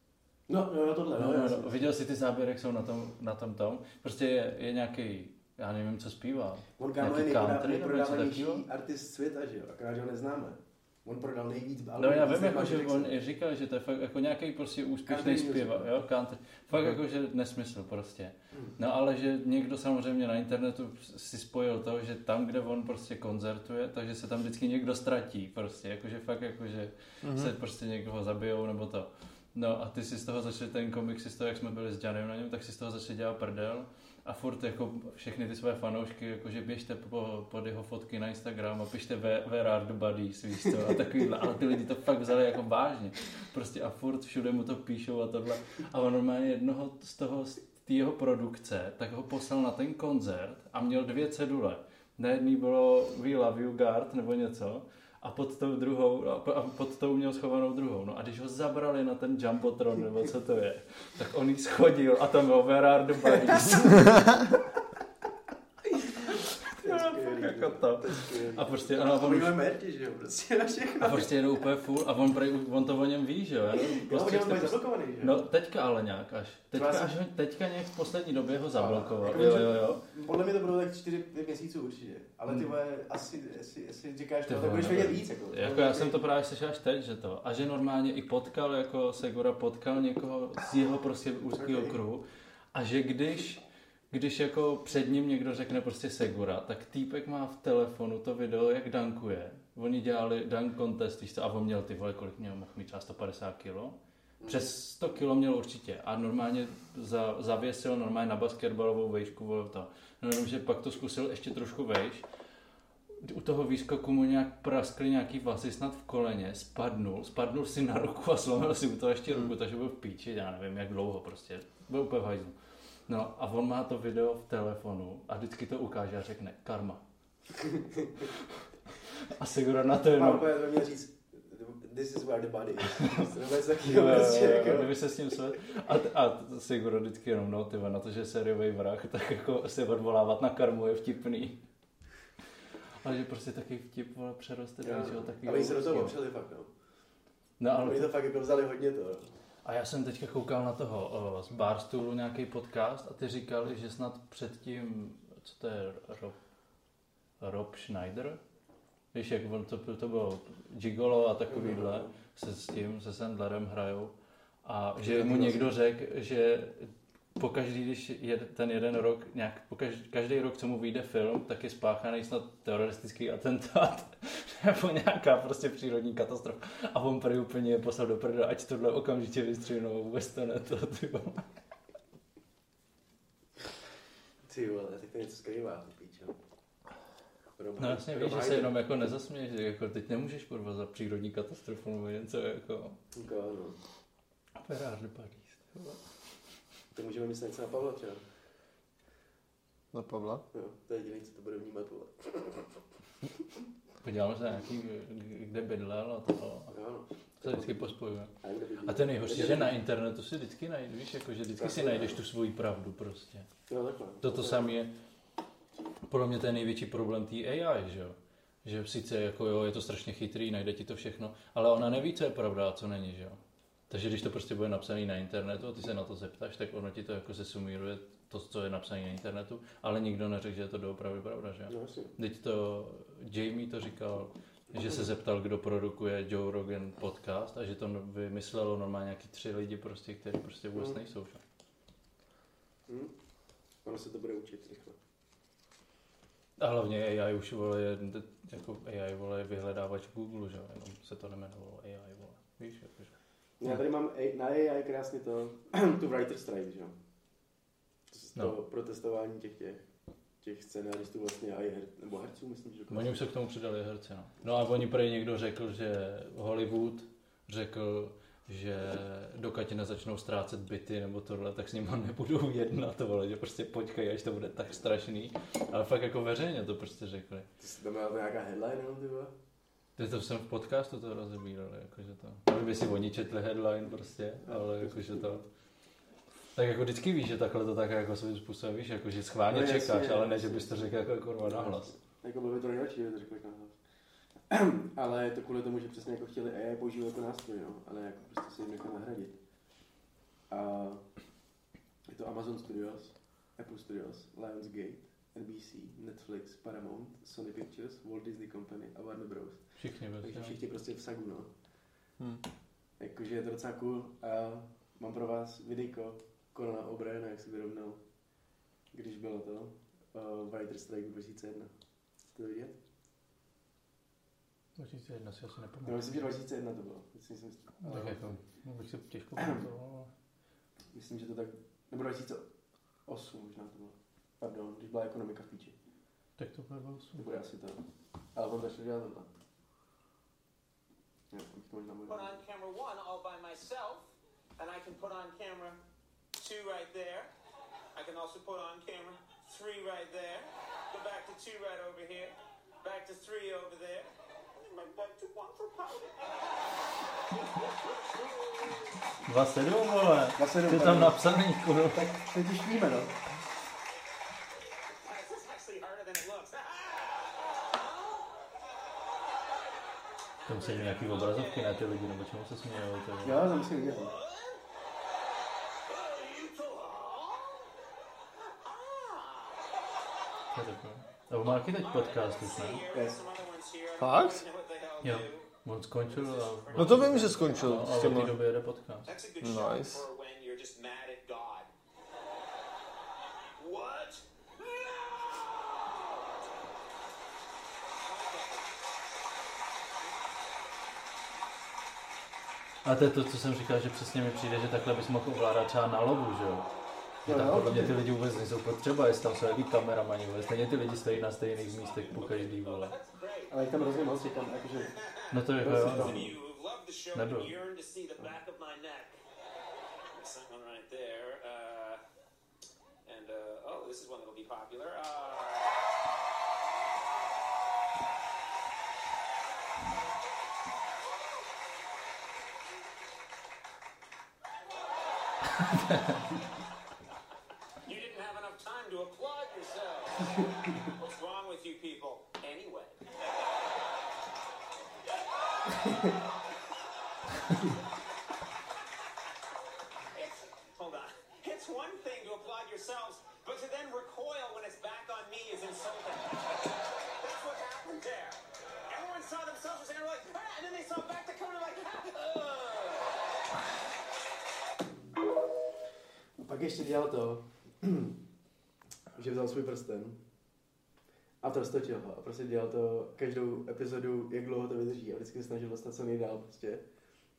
No, jo, tohle, No, no, no, no, viděl jsi ty záběry, jak jsou na tom, na tom tom? Prostě je, je nějaký, já nevím, co zpívá. On kámo je nejprodávanější artist světa, že jo, akorát, že ho neznáme. On prodal nejvíc No já vím, jako, že on říkal, že to je fakt jako nějaký prostě úspěšný zpěvák, jo, country. Fakt Mhm. jako, že nesmysl prostě. Hmm. No ale že někdo samozřejmě na internetu si spojil to, že tam, kde on prostě koncertuje, takže se tam vždycky někdo ztratí prostě, jakože fakt jakože Mhm. se prostě někoho zabijou nebo to. No a ty si z toho začali, ten komik si z toho, jak jsme byli s Janem na něm, tak si z toho začali dělat prdel a furt jako všechny ty své fanoušky, jakože běžte po, pod jeho fotky na Instagram a pište where, are the víš to, a takovýhle, ale ty lidi to fakt vzali jako vážně. Prostě a furt všude mu to píšou a tohle. A on normálně jednoho z toho, z té jeho produkce, tak ho poslal na ten koncert a měl dvě cedule. Na jedný bylo We love you guard nebo něco a pod tou druhou, a po- a pod tou měl schovanou druhou. No a když ho zabrali na ten jumbotron, nebo co to je, tak on jí schodil a tam byl the buddies? [laughs] To skvělý, jako to. to skvělý. A prostě, ano, on, mají merti, že jo, prostě na všechno. a prostě jedou úplně full a on, prej, on to o něm ví, že jo? Jenom Jo, Prostě jste mají prostě- zablokovaný, že jo. No teďka ale nějak až. Teďka, Třeba až teďka nějak v poslední době ho zablokoval. Jako, Jo, že- jo, jo. Podle mě to bylo tak 4-5 měsíců určitě. Ale ty Hmm. vole, asi, asi, asi říkáš, Ty no, vole, budeš nevím. vědět víc. Jako, Jako já jsem to právě slyšel až teď, že to. A že normálně i potkal, jako Segura potkal někoho z jeho prostě úzkého kruhu. A že když, když jako před ním někdo řekne prostě Segura, tak týpek má v telefonu to video, jak dankuje. Oni dělali dunk contest, víš co, a on měl ty vole, kolik měl, mohl mít třeba 150 kilo. Přes 100 kilo měl určitě a normálně za, zavěsil normálně na basketbalovou vejšku vole to. No že pak to zkusil ještě trošku vejš u toho výskoku mu nějak praskly nějaký vlasy snad v koleně, spadnul, spadnul si na ruku a slomil si u toho ještě ruku, takže byl v píči, já nevím jak dlouho prostě, byl úplně v hajzlu. No a on má to video v telefonu a vždycky to ukáže a řekne karma. a Segura na to jenom, úplně to měl říct, this is where the body is. Jo, jo, prostě, jako. kdyby se s ním své... A, a Siguro vždycky jenom, no, tyva, na to, že sériový vrah, tak jako se odvolávat na karmu je vtipný. Ale že prostě taky vtip, vole, přeroste do něčeho takového. Ale se do toho opřeli fakt, no. No, ale Oni to fakt jako vzali hodně to. no. A já jsem teďka koukal na toho o, z Barstoolu nějaký podcast a ty říkali, že snad předtím, co to je, Rob, Rob Schneider? Víš, jak on to, to bylo Gigolo a takovýhle, se s tím, se Sandlerem hrajou. A že mu někdo řekl, že pokaždý, když je ten jeden rok, nějak, pokaždý, každý rok, co mu vyjde film, tak je spáchaný snad teroristický atentát [laughs] nebo nějaká prostě přírodní katastrofa. A on prý úplně je poslal do prdele, ať tohle okamžitě vystřihnou, vůbec to ne to, ty vole. Ty vole, tak to něco skrývá, píčo. No jasně, víš, že se jenom jako nezasměješ, že jako teď nemůžeš kurva za přírodní katastrofu nebo něco jako Jako, no. Ferrari Paris. To můžeme myslet něco na Pavla třeba. Na Pavla? Jo, to je jediný, co to bude vnímat, vole. Podíváme se nějaký, kde bydlel a to. Jo, no. To se vždycky pospojuje. A to je nejhorší, že na internetu si vždycky najdeš, víš, jako, že vždycky si najdeš ne? tu svoji pravdu prostě. Jo, takhle. To to samé je, podle mě to je největší problém té AI, že jo. Že sice jako jo, je to strašně chytrý, najde ti to všechno, ale ona neví, co je pravda a co není, že jo. Takže když to prostě bude napsané na internetu a ty se na to zeptáš, tak ono ti to jako sesumíruje to, co je napsané na internetu, ale nikdo neřekl, že je to doopravdy pravda, že. No. Teď to, Jamie to říkal, že se zeptal, kdo produkuje Joe Rogan podcast a že to vymyslelo normálně nějaký tři lidi prostě, kteří prostě vůbec Mm. nejsou. Že? Hm? Ono se to bude učit rychle. A hlavně AI už vole, je, jako AI vole, je vyhledávač Google, že jenom se to nemenovalo AI vole. Víš, jakože. Já tady mám na AI krásně to, [clears throat] tu writer strike, že jo? To, No. to protestování těch těch, těch scénáristů vlastně a her, nebo herců, myslím, že Oni už se k tomu přidali herci, no. No a oni prej někdo řekl, že Hollywood řekl, že dokud nezačnou ztrácet byty nebo tohle, tak s nimi nebudou jednat, to vole, že prostě počkej, až to bude tak strašný. Ale fakt jako veřejně to prostě řekli. Ty jsi tam měl nějaká headline, no, ty vole? Teď to jsem v podcastu to rozebírali, jakože to. Nevím, jestli oni četli headline prostě, ale jakože to. Tak jako vždycky víš, že takhle to tak jako svým způsobem víš, jako že schválně No, jasně, čekáš, ale ne, že jasně. bys to řekl jako kurva nahlas. Jako bylo by to nejlepší, kdyby to řekli nahlas. [clears throat] Ale je to kvůli tomu, že přesně jako chtěli AI používat jako nástroj, no, ale jako prostě se jim nechá nahradit. A je to Amazon Studios, Apple Studios, Lionsgate, NBC, Netflix, Paramount, Sony Pictures, Walt Disney Company a Warner Bros. Všichni Takže prostě. všichni prostě v sagu, no. Hm. Jakože je to docela cool a mám pro vás videjko Conana O'Briena, jak se vyrovnal, když bylo to uh, Writer Strike 2001. Chcete to vidět? 2001 si asi No, nepamatuju. myslím, že 2001 to bylo. Myslím, Tak ale- jako, no, bych si těžko [clears throat] pamatoval. myslím, že to tak, nebo 2008 možná to bylo. Pardon, když byla ekonomika v píči. Tak to bude To 8. bude asi to. Ale on začal dělat tohle. To možná put on camera one all by myself, and I can put on camera two right there. I can also put on camera three right there. Go back to two right over here. Back to three over there. And then right back to one for powder. 27, vole. 27, Ty tam napsaný, kurva. Tak teď už víme, no. Tam se nějaký obrazovky na ty lidi, nebo čemu se smějou. Jo, no. To je takové. A on má taky teď podcast už, ne? Yes. Fakt? Jo. On skončil a... No to vím, že skončil No, a od té doby jede podcast. Nice. A to je to, co jsem říkal, že přesně mi přijde, že takhle bys mohl ovládat třeba na lovu, že jo? Že Jo, tam jo, podle mě ty lidi vůbec nejsou potřeba, jestli tam jsou jaký kameramani, vole. Stejně ty lidi stojí na stejných místech po každý, vole. Ale je tam hrozně moc, je tam jakože... No to je jako jo. to- no. Nebyl. and. Uh, and, uh, oh, this is one that'll be popular. Uh, you didn't have enough time to applaud yourself. What's wrong with you people? Anyway. It's, hold on. It's one thing to applaud yourselves, but to then recoil when it's back on me is insulting. That's what happened there. Everyone saw themselves as they're like, ah, and then they saw back to Conan like, ah, Pak ještě dělal to, [clears throat] že vzal svůj prsten a to roztočil ho. A prostě dělal to každou epizodu, jak dlouho to vydrží. A vždycky se snažil dostat co nejdál prostě.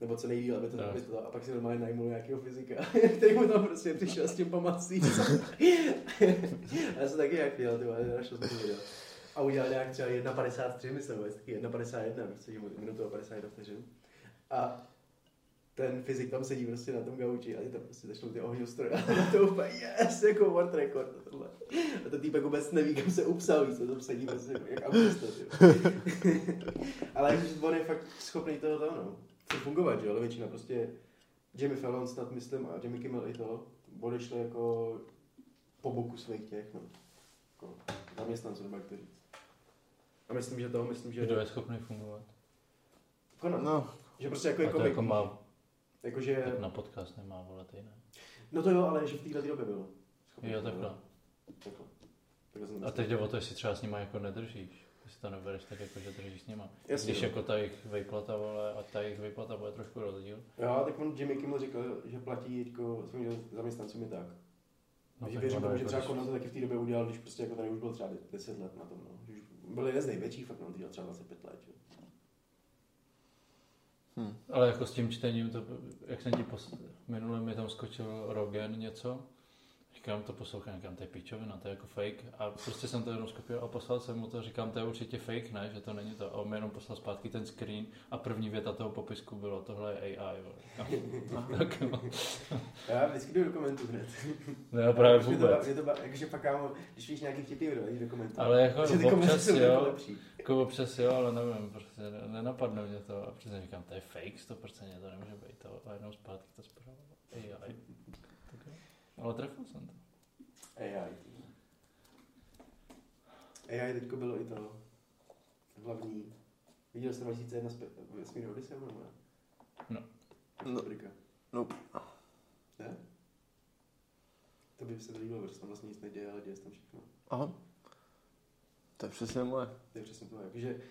Nebo co nejdíl, aby to, No. to A pak si normálně najmul nějakého fyzika, [laughs] který mu tam prostě přišel s tím pamací. [laughs] a já jsem taky jak dělal, ty vole, našel jsem to. A udělal nějak třeba 1,53, myslím, nebo taky 1,51, prostě že mu minutu a 51 vteřin. A ten fyzik tam sedí prostě na tom gauči a ty tam prostě začnou ty ohňostroje [laughs] a to úplně yes, jako world record a tohle. A ten týpek vůbec neví, kam se upsal, víc, co tam sedí prostě jako, jak jo. [laughs] Ale jakože on je fakt schopný toho to, no. Chce fungovat, že jo, ale většina prostě Jimmy Fallon snad myslím a Jimmy Kimmel i to odešli jako po boku svých těch, no. Jako zaměstnanců, nebo jak to říct. A myslím, že to, myslím, že... Kdo je schopný fungovat? Conan. No, Že prostě jako, A jako, to jako má, jakože, tak na podcast nemá volat jiné. no to jo, ale že v téhle době bylo. Schopný Jo, takhle. Takhle. Takhle jsem to A teď jde o to, jestli třeba s nima jako nedržíš. Jestli to nebereš tak jako, že držíš s nima. Jasně, Když no. jako ta jejich vejplata, vole, a ta jejich vejplata bude trošku rozdíl. Jo, tak on Jimmy Kimmel říkal, že platí teďko svým zaměstnancům i tak. No, tak věřím tomu, že jako třeba Conan to taky v té době udělal, když prostě jako tady už byl třeba 10 let na tom, no. Že už byl jeden z největších, fakt on dělal třeba 25 let, že? Ale jako s tím čtením, to, jak jsem ti pos... minule mi tam skočil Rogan něco, říkám, to poslouchám, říkám, to je píčovina, to je jako fake. A prostě jsem to jenom skopioval a poslal jsem mu to, říkám, to je určitě fake, ne, že to není to. A on mi jenom poslal zpátky ten screen a první věta toho popisku bylo, tohle je AI. tak jo. Já vždycky jdu do komentů hned. No já právě Protože to, vůbec. je to, jakože pak kámo, když víš nějaký video, jdeš do komentů. Ale jako Takže ty občas jsou jako jo, lepší. jako občas jo, ale nevím, prostě ne- nenapadne mě to a přesně říkám, to je fake, 100% to nemůže být to a jednou zpátky to zpráva AI. Ale trefil jsem to. AI. AI teďko bylo i to hlavní. Viděl jste 2001 spe- vesmírný Odyssey, nebo ne? No. No. Fabrika. Nope. Ne? To by se to líbilo, protože tam vlastně nic neděje, ale děje se tam všechno. Aha. To je přesně moje. To je přesně to, jakože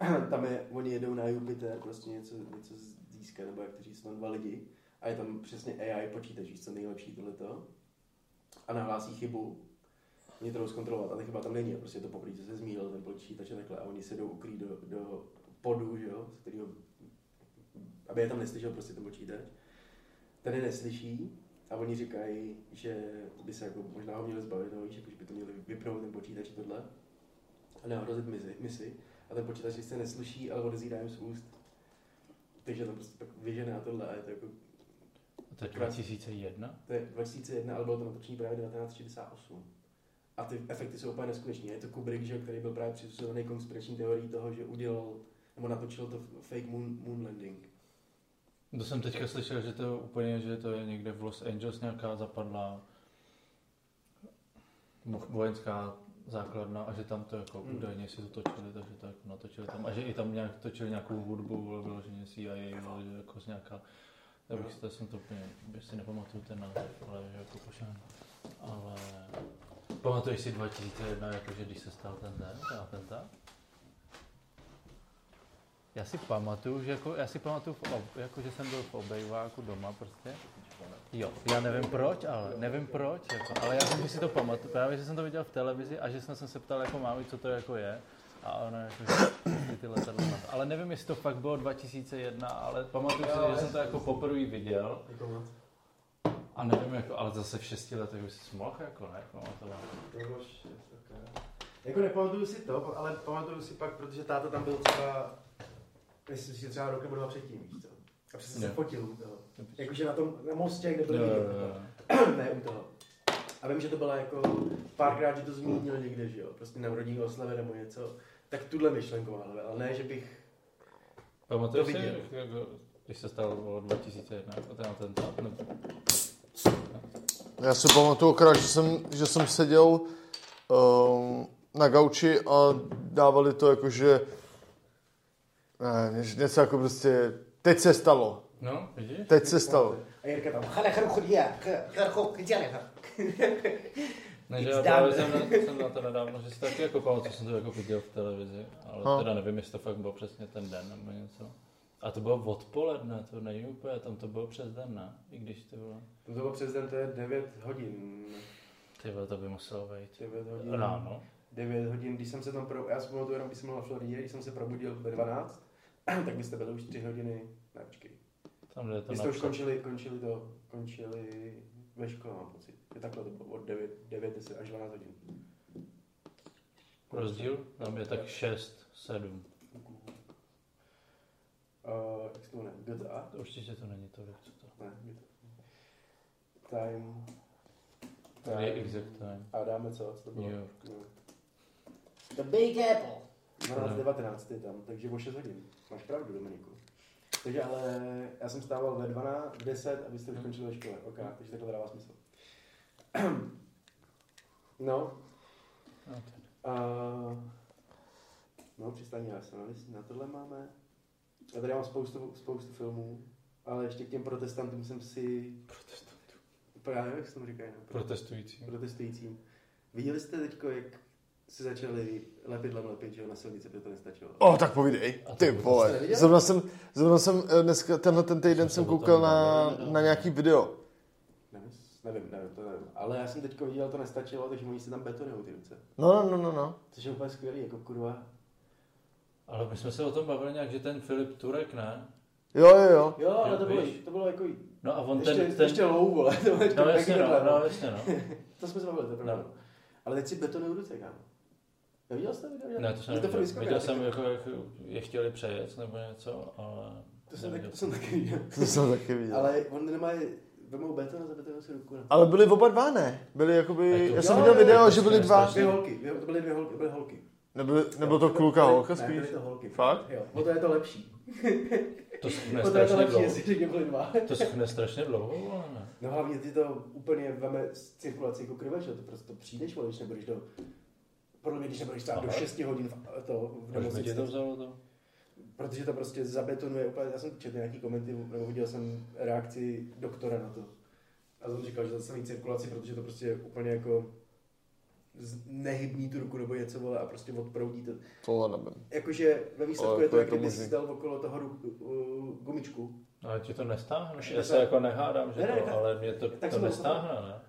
[clears throat] tam je, oni jedou na Jupiter, prostě něco, něco získat, nebo jak to říct, tam dva lidi a je tam přesně AI počítač, co nejlepší tohleto a nahlásí chybu, oni to zkontrolovat a ta chyba tam není a prostě to co se zmílil ten počítač a takhle a oni se jdou ukrýt do, do podu, že jo, z kterého, aby je tam neslyšel prostě ten počítač. Ten je neslyší a oni říkají, že by se jako možná ho měli zbavit, no, jako, že by to měli vypnout ten počítač a tohle a neohrozit misi, misi. A ten počítač sice neslyší, ale odezírá jim z úst. Takže to prostě pak a tohle a je to jako, A to je 2001? to je 2001, ale bylo to natočení právě 1968. A ty efekty jsou úplně neskutečné. Je to Kubrick, že, který byl právě přizpůsobený konspirační teorií toho, že udělal, nebo natočil to fake moon, moon landing. To jsem teďka slyšel, že to úplně, že to je někde v Los Angeles nějaká zapadlá vo- vojenská základna a že tam to jako Hmm. údajně si to točili, takže to jako natočili tam. A že i tam nějak točili nějakou hudbu, vole, vyloženě CIA, vole, že jako z nějaká, já bych si to, jsem to úplně, bych si nepamatuju ten název, ale že jako pošán. Ale pamatuješ si 2001, jakože když se stal ten den, ten atentát? Já si pamatuju, že jako, já si pamatuju, v ob, jako, že jsem byl v obejváku doma prostě. Jo, já nevím proč, ale nevím proč, jako, ale já jsem si to pamatuju, právě, že jsem to viděl v televizi a že jsem se ptal jako mámy, co to jako je. A ona jako, ty, letadla. Ale nevím, jestli to fakt bylo 2001, ale pamatuju si, že jsem to jako poprvé viděl. Jako. A nevím, jako, ale zase v šesti letech už si mohl, jako ne, pamatovat. To bylo šest, okay. Jako nepamatuju si to, ale pamatuju si pak, protože táta tam byl třeba, myslím si, že třeba rok nebo dva předtím, víš co. A přesně se fotil u toho. Jakože na tom, na mostě, kde byl [clears throat] ne u toho. A vím, že to bylo jako párkrát, že to zmínil někde, že jo, prostě na rodinné oslavě nebo něco. Tak tuhle myšlenková hlavě, ale ne, že bych, Pamatuješ To si, viděl. jako, když se stalo bylo 2001, jako ten atentát? No, Já si pamatuju akorát, že jsem, že jsem seděl um, na gauči a dávali to jakože ne, ně- něco jako prostě teď se stalo. no vidíš? Teď se stalo. a Jirka tam, ne, že já právě jsem, jsem na to nedávno, že se taky jako koval, co jsem to jako viděl v televizi, ale no. teda nevím, jestli to fakt bylo přesně ten den nebo něco. A to bylo odpoledne, to není úplně, tam to bylo přes den, ne? I když to bylo. To bylo přes den, to je 9 hodin. Ty vole, to by muselo být. 9 hodin. Ráno. 9 hodin, když jsem se tam pro... Já jsem jenom, když jsem byl na Floridě, když jsem se probudil ve 12, [clears throat] tak byste byli už 3 hodiny. Ne, počkej. Tam kde to Vy jste napřed. už končili, končili to, končili ve škole, mám pocit. Je takhle to bylo od 9, 9 10 až 12 hodin. Rozdíl? Tam je tak 6, 7. Uh, jak se to jmenuje, GTA? Určitě to není to, co to. Ne, GTA. Time. To je exact time. A dáme co? Co to bylo? New York. No. The Big Apple. 12.19 je tam, takže o 6 hodin. Máš pravdu, Dominiku. Takže ale já jsem stával ve 12, v 10 a vy jste už končili ve škole. Ok, takže takhle dává smysl. [clears throat] No, No, a... No, přistání Arsenalis, na tohle máme. Já tady mám spoustu, spoustu filmů, ale ještě k těm protestantům jsem si... Protestantů. Právě, jak se tomu říkají, no? Protestující. protestujícím. Viděli jste teďko, jak se začali lepidlem lepit, že jo, na silnici, protože to nestačilo. O, tak povídej. Ty vole. Zrovna jsem, zrovna jsem eh, dneska, tenhle ten týden Jsem jsem koukal na, na nějaký video. Nevím, nevím, to nevím. Ale já jsem teďko viděl, to nestačilo, takže oni si tam betonují ty ruce. No, no, no, no. Což je úplně skvělý, jako kurva. Ale my jsme se o tom bavili nějak, že ten Filip Turek, ne? Jo, jo, jo. Jo, ale to bylo, víš? to bylo jako No a on ještě, ten, ten... ještě low, vole. To, bylo ještě No jasně, taky no, takhle. no, jasně, no. [laughs] to jsme se bavili, to je pravda. No. No. Ale teď si betonují ruce, kámo. Neviděl jste video? Ne, to jsem to neviděl. vyskoká, Viděl tak- jsem, jako, jak je chtěli přejet nebo něco, ale... To jsem, tak, to jsem taky viděl. To jsem taky viděl. Ale, Ale on nemá, vemou beton a zabetonují si ruku. Na ale byli oba dva, ne? Byli jakoby, já jsem viděl video, to že je byli dva. strašně. Dvě holky, to byly dvě holky, byly holky. Nebyl, nebyl to kluka, byly- holka Ne, spíš? byly to holky. Fakt? Jo, o to je to lepší. To schne [laughs] O to je to strašně lepší, dlouho. jestli byly dva. To schne strašně dlouho, ale ne. No hlavně ty to úplně veme z cirkulaci jako krve, že to prostě přijdeš, když nebudeš do... Podle mě, když nebudeš třeba do Aha. 6 hodin to, v Proč by ti to nemocnici, vzalo to? Protože to prostě zabetonuje úplně, já jsem četl nějaký komenty, nebo viděl jsem reakci doktora na to. A on říkal, že to samý cirkulaci, protože to prostě úplně jako nehybní tu ruku nebo něco, vole, a prostě odproudí to. Tohle nevím. Jakože ve výsledku Ale je to, to je jak to kdyby si možný. dal okolo toho ruku, uh, gumičku. Ale ti to nestáhne. Já se jako nehádám, že Ne, ne, to, ne. ale mě to, Tak to to nestáhne, ne?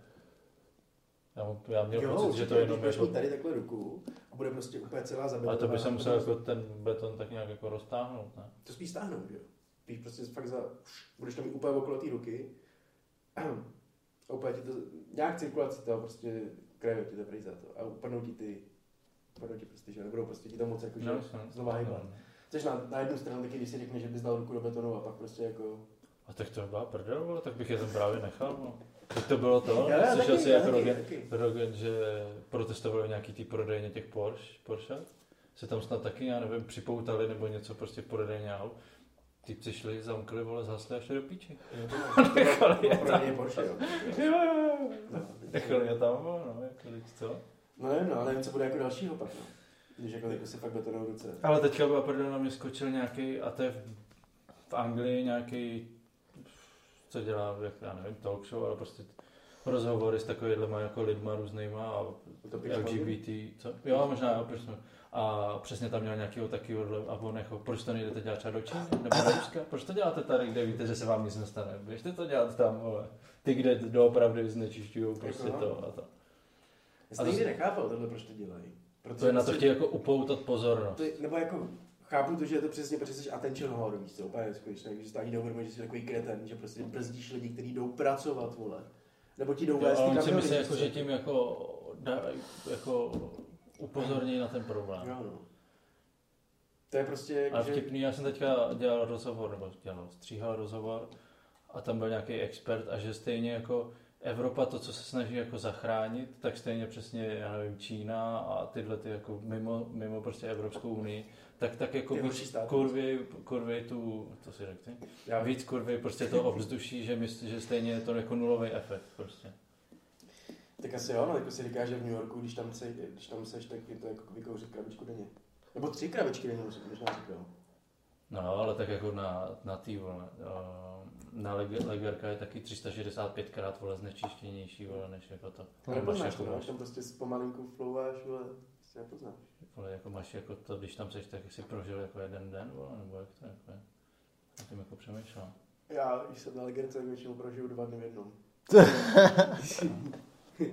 Já, mám- já měl jo, pocit, že to jenom budeš jako... tady takhle ruku bude prostě úplně celá Ale zabetonovaná. to by se musel jako ten beton tak nějak jako roztáhnout, ne? To spíš stáhnout, jo. Spíš prostě fakt za, budeš to mít úplně okolo té ruky a úplně ti to, nějak cirkulaci toho prostě krajů ti to prý za to a upadnou ti ty, upadnou ti prostě, že nebudou prostě ti to moc jako, že jasně. znova hýbat. No. Což na, na jednu stranu taky, když si řekne, že bys dal ruku do betonu a pak prostě jako... A tak to byla prdel, tak bych je tam právě nechal, no. To bylo to, Já, já slyšel taky, si já jako taky. Rogen, že protestovali nějaký ty prodejně těch Porsche, Porsche, se tam snad taky, já nevím, připoutali nebo něco prostě prodejně aut. Ty přišli, zamkli, vole, zhasli a šli do píči. [laughs] Nechali je tam. Porsche, jo. Jo, jo. No, Nechali je tam, no, jako teď co? no nevím, no, ale nevím, co bude jako dalšího pak, no. Když jako, jako si fakt betonou ruce. Ale teďka byla prdel, na mě skočil nějaký, a to je v, v Anglii nějaký, co dělá, jak já nevím, talk show, ale prostě rozhovory s takovýhlema jako lidma různýma a To LGBT, co? Jo, možná, jo, proč ne. A přesně tam měl nějakého takového a on jako, proč to nejdete dělat třeba do Číny nebo do Ruska? Proč to děláte tady, kde víte, že se vám nic nestane? Běžte to dělat tam, vole. Ty, kde doopravdy znečišťují prostě Jako, to a to. Já jsem nikdy nechápal tohle, proč to dělají. Protože To je na to chtějí jako upoutat pozornost. To je, nebo jako, chápu to, že je to přesně, protože jsi attention whore, víš co, úplně neskutečné, že se ani neuvědomuje, že jsi takový kreten, že prostě brzdíš lidi, kteří jdou pracovat, vole. Nebo ti jdou vést ty si kamiony, myslí, jako, že tím jako, dá, jako upozorní na ten problém. Jo, no. To je prostě, Ale že... vtipný, já jsem teďka dělal rozhovor, nebo dělal, stříhal rozhovor a tam byl nějaký expert a že stejně jako Evropa to, co se snaží jako zachránit, tak stejně přesně, já nevím, Čína a tyhle ty jako mimo, mimo prostě Evropskou unii, tak tak jako víc kurvy, kurvy tu, to si řekl ty? Já Víc kurvy prostě to ovzduší, že myslí, že stejně je to jako nulový efekt prostě. Tak asi jo, no, jako si říká, že v New Yorku, když tam, se, když tam seš, tak je to jako vykouřit krabičku denně. Nebo tři krabičky denně, možná říkal. No, ale tak jako na, na tý, vole, eh, na leg- legerka je taky 365 krát vole znečištěnější, vole, než jako to. Máš jako, to, no, máš, tam prostě s pomalinku flouváš, vole, si nepoznáš. vole, jako máš jako to, když tam seš, tak jsi prožil jako jeden den, vole, nebo jak to jako je. Já tím jako přemýšlel. Já, když jsem na legerce, tak většinou prožiju dva dny v jednom. [laughs]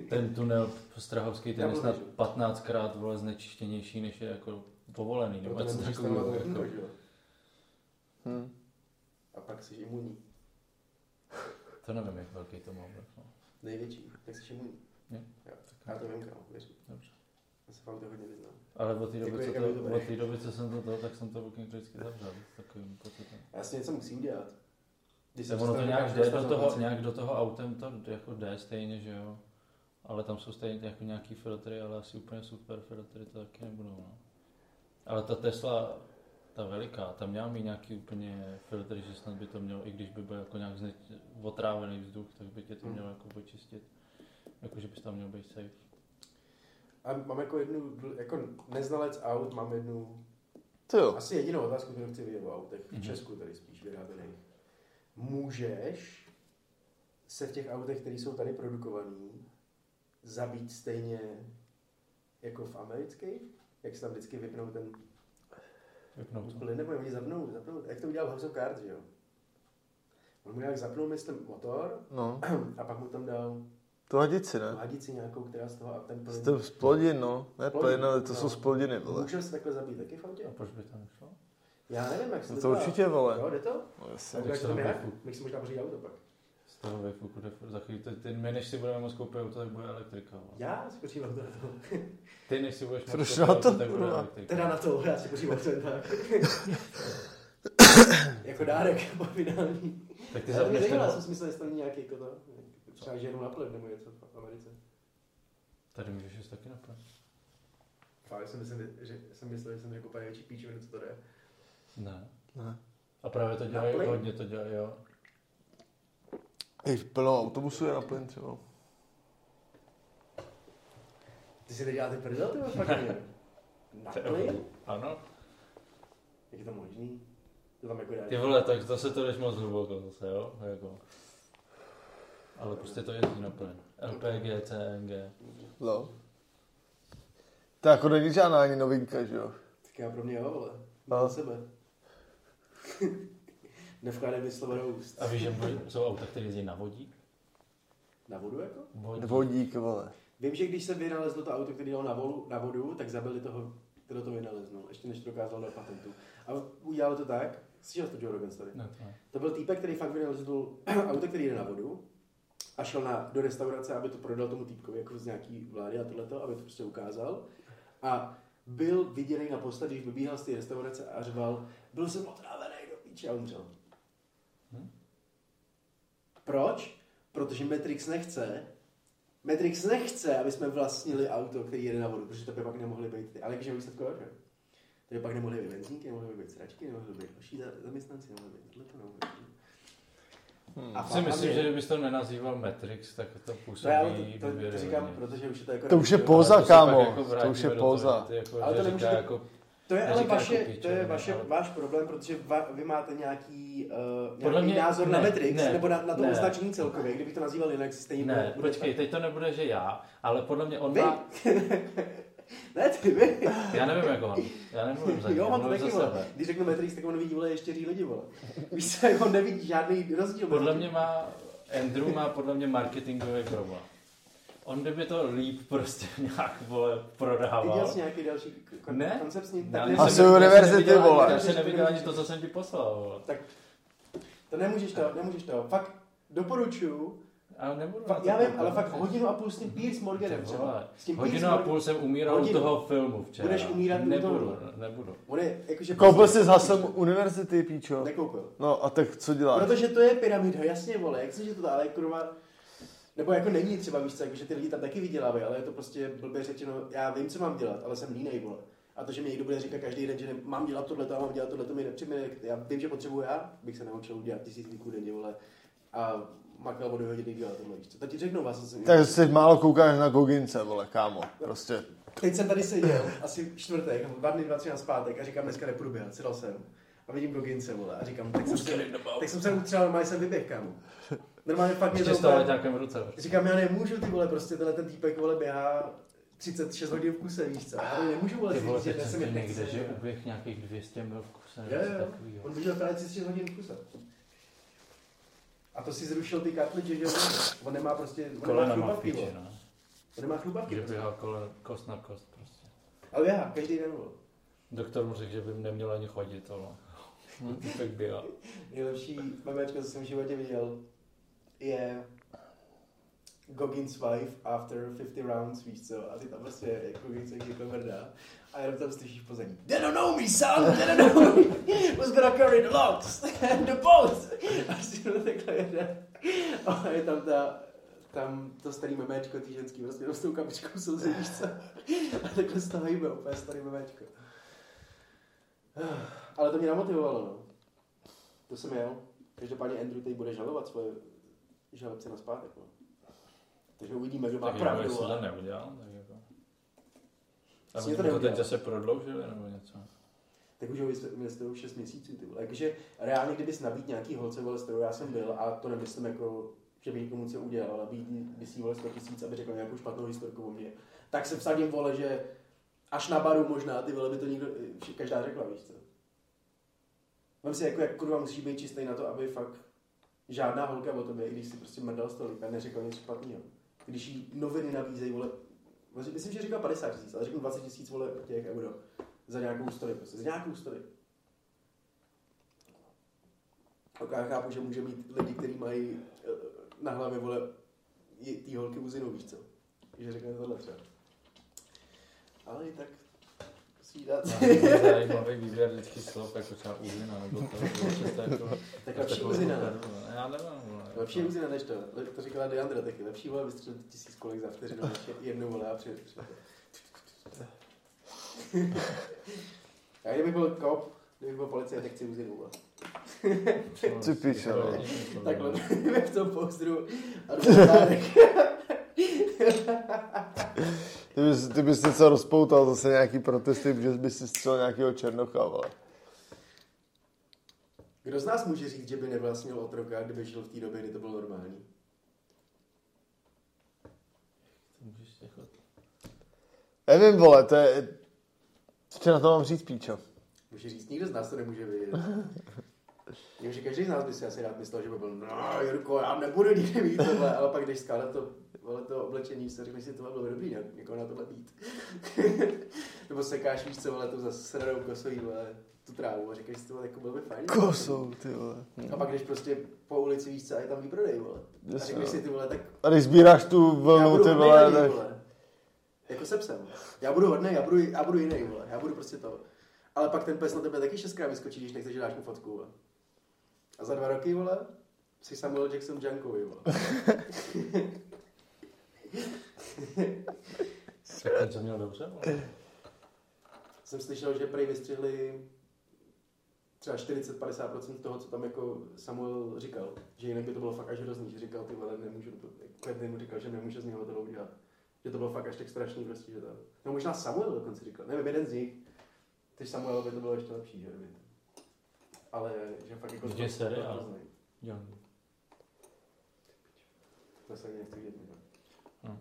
Ten tunel Strahovský, ten je snad budu, že? 15 krát vole znečištěnější, než je jako povolený, nebo něco nemůžeš takového. tam Jako. jako... že jo. Hm. A pak jsi imunní. To nevím, jak velký to být. No. Největší, tak jsi imunní. Jo. Jo. Já to vím, kámo, věřím. Dobře. Já se autě hodně vyznám. Ale od té doby, Děkuji, co to, od té doby, co jsem to to, tak jsem to okýnko vždycky zavřel. Takovým pocitem. Já si něco musí udělat. Když se ono to nějak jde, do toho, nějak do toho autem to jako jde stejně, že jo. Ale tam jsou stejně jako nějaký filtry, ale asi úplně super filtry to taky nebudou. No. Ale ta Tesla, ta veliká, tam měla mít nějaký úplně filtry, že snad by to mělo, i když by byl jako nějak zne, otrávený vzduch, tak by tě to Hmm. mělo jako počistit. Jako, že bys tam měl být safe. A mám jako jednu, jako neznalec aut, mám jednu, To jo. asi jedinou otázku, kterou chci vidět o autech, v Mhm. Česku tady spíš vyráběných. Můžeš se v těch autech, které jsou tady produkované, zabít stejně jako v amerických? Jak se tam vždycky vypnou ten Vypnout. plyn, nebo oni zapnou, zapnou, jak to udělal House of Cards, že jo? On mu nějak zapnul, myslím, motor No, [clears throat] a pak mu tam dal to hadici, ne? hadici nějakou, která z toho a ten plyn. To splodin, no. Ne Plodin, plyn, ale to no. jsou splodiny, vole. Můžeme se takhle zabít taky v autě? A proč by to nešlo? Já nevím, jak se No to to určitě, vole. Jo, jde to? No, jasně. Tak to to tam jak? vyfuku. Bych si možná pořídit auto pak. Z toho vyfuku, jde furt za chvíli, to- ty, my než si budeme moct koupit auto, tak bude elektrika. vole. Já si pořídím auto na to. [laughs] Ty než si budeš Proč koupit na to, auto, tak bude elektrika. Teda na to, já si pořídím auto jen tak. [laughs] jako dárek [laughs] povinální. Tak ty to zapneš ten, já jsem si myslel, jestli tam není nějaký jako to, třeba ženu na plyn nebo něco v Americe. Tady můžeš jít taky naplnit. Fakt jsem myslel, že jsem myslel, že jsem řekl úplně větší píčovinu, co to jde. Ne. Ne. A právě to dělají, Na hodně to dělají, jo. Hej, plno autobusu je na plyn třeba. Ty si neděláte prdel, ty fakt ne? Na plyn? Ano. Jak je to možný? To tam jako. Ty vole, tak zase to jdeš moc hluboko zase, jo. Jako. Ale prostě to na plyn. LPG, CNG. No. To jako není žádná ani novinka, že jo? Tak já pro mě jo, vole. No. Na sebe. [laughs] Nevkládej mi slovo do úst. A víš, že jsou auta, které jezdí na vodík? Na vodu jako? Vodík. Vodík, vole. Vím, že když se vynalezlo to auto, které jelo na, volu, na vodu, tak zabili toho, kdo to vynaleznul, ještě než to dokázal do patentu. A udělali to tak, slyšel to Joe Rogan story? Ne, to. To byl týpek, který fakt vynalezl auto, který jde na vodu a šel na, do restaurace, aby to prodal tomu týpkovi jako z nějaký vlády a tohleto, aby to prostě ukázal. A byl viděný naposled, když vybíhal z té restaurace a řval, byl jsem otrávený do píče a umřel. Hm? Proč? Protože Matrix nechce, Matrix nechce, aby jsme vlastnili auto, který jede na vodu, protože to by pak nemohly být ty. Ale jakože výsledku jo, že? To by pak nemohly být benzínky, nemohly být sračky, nemohly být další za- zaměstnanci, nemohly být tohleto, nemohly být. Hmm. A Si myslím, že kdybys to nenazýval Matrix, tak to působí to, já, ale to, to, to říkám, protože už je to jako... To už je póza, se kámo. jako To už je póza. ty Jako, Ale to nemůžete- jako, To je ale vaše, jako to je vaše, ale- váš problém, protože va, vy máte nějaký, uh, Podle nějaký mě- názor na ne, Matrix, ne, nebo na, na to ne. označení celkově. Kdybych to nazýval jinak, stejně ne, bude počkej, teď to nebude, že já, ale podle mě on Vy? má, [laughs] Ne, ty vy. já nevím jak on, já nemluvím za něj, Jo, on to taky, vole. Když řeknu Matrix, tak on vidí, vole, ještě lidi, vole. [laughs] Víš co, on nevidí žádný rozdíl. Podle mě má, Andrew má podle mě marketingový problém. On kdyby to líp prostě [laughs] nějak, vole, prodával. Viděl jsi nějaký další kon- Ne. koncept s ním? Já Tak ne, Asi já jsem univerzity, vole. Já jsem neviděl ani to, co jsem ti poslal, vole. to nemůžeš to, nemůžeš to. Fakt doporučuju. Ale nebudu to já vím, ale fakt hodinu a půl s tím Pierce Morganem Ty třeba. vole, S tím Hodinu a půl jsem umíral u Hodinu. toho filmu včera. Budeš umírat u Nebudu, toho. nebudu. On je, jakože... Koupil jsi s Hasem univerzity, píčo. Nekoupil. No a tak co děláš? Protože to je pyramida, jasně, vole, jak se že to dá, ale kurva, nebo jako není třeba, víš co, jako, že ty lidi tam taky vydělávají, ale je to prostě blbě řečeno, já vím, co mám dělat, ale jsem línej, vole. A to, že mi někdo bude říkat každý den, že ne, mám dělat tohle, a mám dělat tohle, to mi nepřijme, já vím, že potřebuji já, bych se naučil udělat tisíc líků denně, vole, a makal o dvě hodiny dělat tohle, víš co. Tak ti řeknu vás, jsem Tak si málo koukáš na Gogince, vole, kámo. Prostě. Teď jsem tady seděl, asi čtvrtek, nebo dva dny, dva, tři na zpátek a říkám, dneska nepůjdu běhat, sedal jsem. A vidím Gogince, vole, a říkám, tak jsem se, tak jsem se utřel, normálně jsem vyběh, kámo. Normálně fakt mě Ještě to úplně- v ruce. prostě. Říkám, já nemůžu, ty vole, prostě tenhle ten týpek, vole, běhá 36 hodin v kuse, víš co? Já nemůžu, vole, Ty si vole, říct, že jsem někde, že uběh nějakých 200 mil v kuse. Jo, jo, takovýho. on běžel právě 36 hodin v kuse. A to si zrušil ty kartridže, že? On nemá prostě, on nemá Kolena má v chlupavky, píči, vole. no. On nemá chlupavky. Že prostě. běhal kole, kost na kost prostě. Ale běhá, každý den, vole. Doktor mu řekl, že by neměl ani chodit, ale [laughs] tak běhal. Nejlepší memečko, co jsem v životě viděl, je Goggins wife after 50 rounds, víš co, a ty tam prostě jako Goggins jak jako mrdá. A jenom tam slyšíš v pozadí. They don't know me, son! They don't know me! [laughs] Who's gonna carry the logs and [laughs] the boat? A si to takhle jede. A je tam ta, tam to starý memečko, ty ženský, prostě s tou kapičkou slzy, víš co? A takhle z toho jíbe, úplně starý memečko. [sighs] Ale to mě namotivovalo, no. To jsem jel. Každopádně Andrew teď bude žalovat svoje žalobce na zpátek, no. Takže uvidíme, kdo má Tak jako, pravdu. jestli to neudělal, tak. A Vlastně to to teď zase prodloužili nebo něco. tak už ho investují 6 měsíců, ty vole. Jakože reálně, kdybys nabít nějaký holce, vole, s kterou já jsem byl, a to nemyslím jako, že by někomu něco udělal, ale být by si vole 100 tisíc, aby řekl nějakou špatnou historku o mě, tak se vsadím, vole, že až na baru možná, ty vole, by to nikdo, každá řekla, víš co. Vem si, jako, jak kurva musíš být čistý na to, aby fakt žádná holka o tobě, i když si prostě mrdal stolik a neřekl nic špatného. Když jí noviny nabízejí, vole, myslím, že říkal 50 tisíc, ale řeknu 20 tisíc, vole, těch euro za nějakou story, prostě, za nějakou story. Ok, já chápu, že může mít lidi, kteří mají eh, na hlavě, vole, i ty holky uzinu, víš co? Že řekne tohle třeba. Ale i tak musí dát. Zajímavý výběr vždycky slov, jako třeba uzina, nebo to, [laughs] to, to, jako, tak lepší uzina, no. Já nevím. Lepší je uzina než to. To říkala Deandra taky. Lepší vole vystřelit tisíc kolik za vteřinu, než jednu vole [laughs] a přijde. Já kdybych byl kop, kdybych byl policie, tak chci uzinu, vole. Ty píše, no. Takhle [laughs] v tom postru a [laughs] Ty bys, ty bys něco rozpoutal, zase nějaký protesty, že bys si střelil nějakého černocha, vole. Kdo z nás může říct, že by nevlastnil otroka, kdyby žil v té době, kdy to bylo normální? Můžeš jako... Nevím, vole, to je... Co na to mám říct, píčo? Může říct, nikdo z nás to nemůže vědět. [laughs] Jenomže každý z nás by si asi rád myslel, že by byl, no Jirko, já nebudu nikdy mít tohle, ale pak když skládat to, vole, to oblečení, se řekneš si, tohle bylo dobrý, ne? někoho na tohle být. [laughs] Nebo sekáš, víš co, vole, tu zase sranou kosou, vole, tu trávu a říkáš si, tohle, jako bylo by fajn. Kosou, ty vole. A pak když prostě po ulici víš co, a je tam výprodej, vole. A Jasně, řekneš no. si, ty vole, tak A když sbíráš tu vlnu, ty vole, tak... vole. Jako se psem. Já budu hodnej, já budu, já budu jiný, vole. Já budu prostě to. Ale pak ten pes na tebe taky šestkrát vyskočí, když nechceš, že dáš mu fotku, vole. A za dva roky, vole, jsi Samuel Jackson Junkovi, vole. Tak co měl dobře, vole. Jsem slyšel, že prej vystřihli třeba 40-50% toho, co tam jako Samuel říkal. Že jinak by to bylo fakt až hrozný, že říkal, ty vole, nemůžu, to, Quentin mu říkal, že nemůže z něho to udělat. Že to bylo fakt až tak strašný prostě, že to... No možná Samuel dokonce říkal, nevím, jeden z nich. Teď Samuel by to bylo ještě lepší, že by. Ale, že fakt jako... Je seriál. hrozný. Jo. To se ani nechci vidět, no.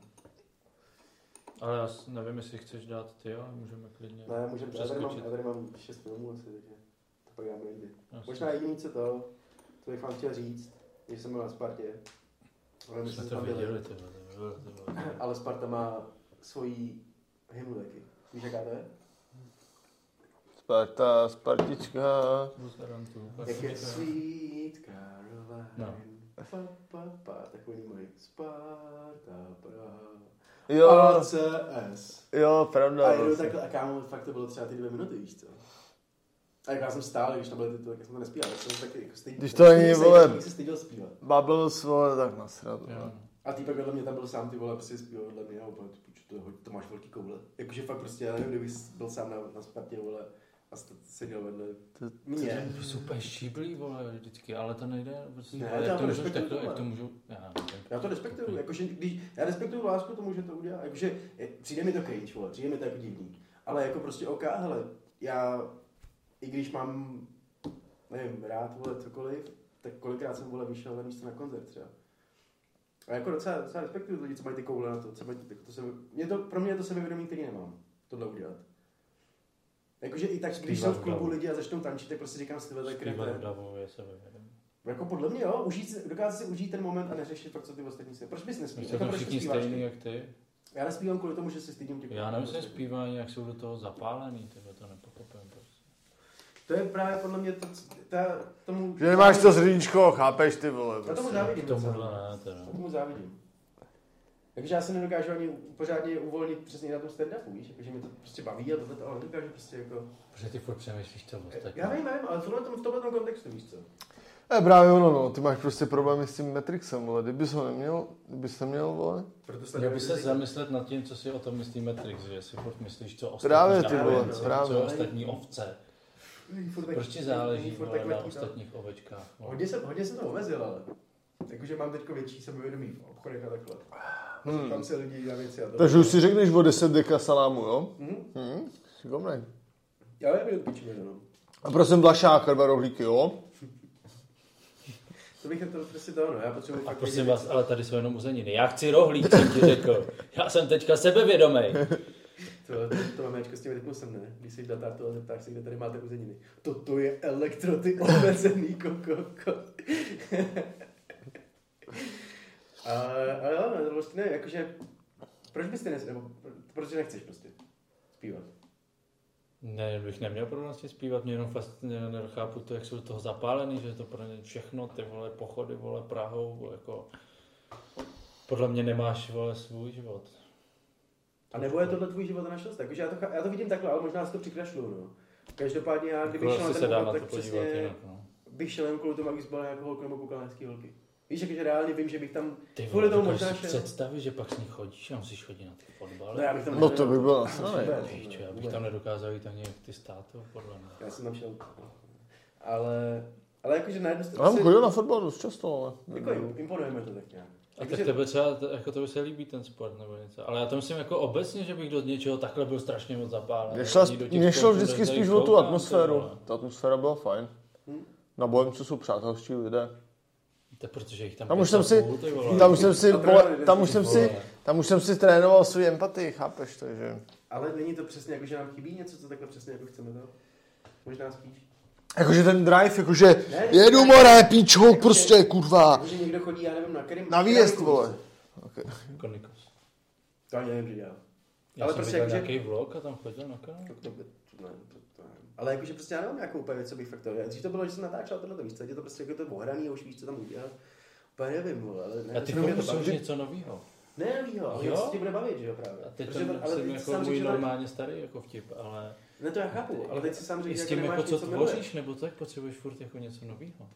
Ale já nevím, jestli chceš dát ty, ale můžeme klidně Ne, můžeme, já tady, mám, přeskočit. já tady mám šest filmů asi, takže dáme někdy. Jasně. Možná jediný, co to, co bych vám chtěl říct, že jsem byl na Spartě. Ale my Jsme to viděli, ty. Ale Sparta má svoji hymnu taky. Víš, jaká to je? Sparta, Spartička. Jak je Sweet Caroline. No. Pa, pa, pa, takový mají Sparta, Praha. Jo, ACS. jo, pravda. A jedu vlastně. takhle, a kámo, fakt to bylo třeba ty dvě minuty, víš co? A jak já jsem stál, když tam byly ty, tak jsem to nespíval, tak jsem taky jako stejný. Když to ani, vole- se styděl zpívat. Bubbles, vole, tak nasrad. Jo. vole. A týpek vedle mě tam byl sám, ty vole, prostě zpíval vedle mě a úplně, ty to, to máš velký koule. Jakože fakt prostě, já nevím, kdybych byl sám na, na Spartě, vole, a st- seděl vedle To- mě. To jsou úplně šíblí, vole, vždycky, ale to nejde. Prostě, Ne, ale já jak, to tak to, jak to můžu, já nevím. Já to respektuju, jakože když, já respektuju lásku tomu, že to udělá, jakože je- přijde mi to cringe, vole, přijde mi to jako divný, ale jako prostě OK, hele, já, i když mám, nevím, rád, vole, cokoliv, tak kolikrát jsem, vole, vyšel na místo na koncert třeba. A jako docela, docela respektuju lidi, co mají ty koule na to, co mají, jako to se, mě to, pro mě je to sebevědomí, který nemám, tohle udělat. Jakože i tak, když jsou v klubu lidi a začnou tančit, tak prostě říkám si, tyhle, tak krete. Jako podle mě jo, užít si, dokázat si užít ten moment a neřešit pak, co ty ostatní se. Proč bys nespíval? jsme Jako proč všichni zpíváš stejný jak ty. Já nespívám kvůli tomu, že se stydím těch Já nevím, jestli ostatních. zpívání, jak jsou do toho zapálený, tyhle to prostě. To je právě podle mě to, ta, tomu... Že nemáš to zrníčko, chápeš ty vole. Já tomu Prostě. závidím. Docela. ne, teda. Já tomu závidím. Takže já se nedokážu ani pořádně uvolnit přesně na tom stand-upu, víš, jakože mě to prostě baví a tohle, ale nedokážu prostě jako... Protože ty furt přemýšlíš to ostatní. Já vím, vím, ale v tomhle, v tomhle tom kontextu, víš co? Je právě ono, no, ty máš prostě problémy s tím Matrixem, vole, kdybys ho neměl, kdybys neměl, vole. Proto Měl by se zamyslet nad tím, co si o tom myslí Matrix, že si furt myslíš, co ostatní Právě, ty vole, co, právě. co ostatní ovce. Proč ti záleží furt vole, tak na no. ostatních ovečkách? vole? Hodně jsem, hodně jsem to omezil, ale. Jakože mám teď větší sebevědomí v obchodech a takhle. Hmm. Tam se lidi na věci a to. Takže už si řekneš o 10 deka salámu, jo? Mhm. Hm, šikovnej. Já nevím, pičíme, no. A prosím Vlašák, dva rohlíky, jo? [laughs] To bych to prostě to, no. Já potřebuji A prosím vás, ale tady jsou jenom uzeniny. Já chci rohlík, jsem ti řekl. Já jsem teďka sebevědomý. [laughs] To, to, to mamečko s tím rytmu jsem, ne? Když jsi datár toho zeptáš se, kde tady máte uzeniny. Toto je elektroty omezený kokoko. [laughs] ale, jo, no, vlastně ne, jakože, proč byste nes, nebo proč nechceš prostě zpívat? Ne, bych neměl problém zpívat, mě jenom vlastně nechápu to, jak jsou toho zapálený, že je to pro ně všechno, ty vole, pochody, vole, Prahou, jako... Podle mě nemáš, vole, svůj život. A nebo je tohle tvůj život a našlost? Jakože já to, já to vidím takhle, ale možná si to přikrašlu, no. Každopádně já, kdybych Jako šel na ten se dá pochod, na to tak podívat přesně jinak, no. bych šel jen kvůli tomu, abych zbalil nějakou holku nebo koukal na hezký holky. Víš, jakože reálně vím, že bych tam Ty kvůli tomu možná si šel. představit, že pak s ní chodíš a musíš chodit na ty fotbaly. No, já bych tam No to by bylo nasrané. Vůbec, Víš, čo, já bych tam nedokázal jít ani ty státy, podle mě. Já jsem tam šel. Ale, ale jakože na jednu Já stranu jsem si- chodil na fotbal dost často, ale... Jako imponujeme to tak nějak. A tak tebe třeba, jako to by se líbí ten sport nebo něco. Ale já to myslím jako obecně, že bych do něčeho takhle byl strašně moc zapálený. Mě šlo, Ani do těch mě šlo vždycky spíš o tu atmosféru. Ta atmosféra byla fajn. Hm. Na Bohemcu jsou přátelští lidé. To protože jich tam Tam už jsem si-. Tam už jsem si, tam už jsem si, tam už jsem si trénoval svou empatii, chápeš, takže... Ale není to přesně jako, že nám chybí něco, co takhle přesně jako chceme to? Možná spíš. Jakože ten drive, jakože Ne, jedu ne, more, píčo, jakože- prostě, kurva. Jakože někdo chodí, já nevím, na kterým... Na výjezd, vole. víš Jako Nikos. co? To ani nevím, že dělá. Já Ale jsem prostě viděl jakože- nějaký vlog a tam chodil na kanál. To, to, to, to, ne, to, to, nevím. Ale jakože prostě já nemám nějakou úplně věc, co bych fakt to... Dřív to bylo, že jsem natáčel tohle, víš co, je to prostě jako to ohraný a už víš, co tam udělat. Úplně nevím, vole, ale ne, A ty baví. něco nového. Ne, novýho, ale Jo? něco tě bude bavit, že jo, právě. A teď to Protože to- ale jako můj že normálně starý jako vtip, ale Ne, to já chápu, ale teď si sám říkáš, s že tím nemáš jako co tvoříš, nebo tak potřebuješ furt jako něco nového.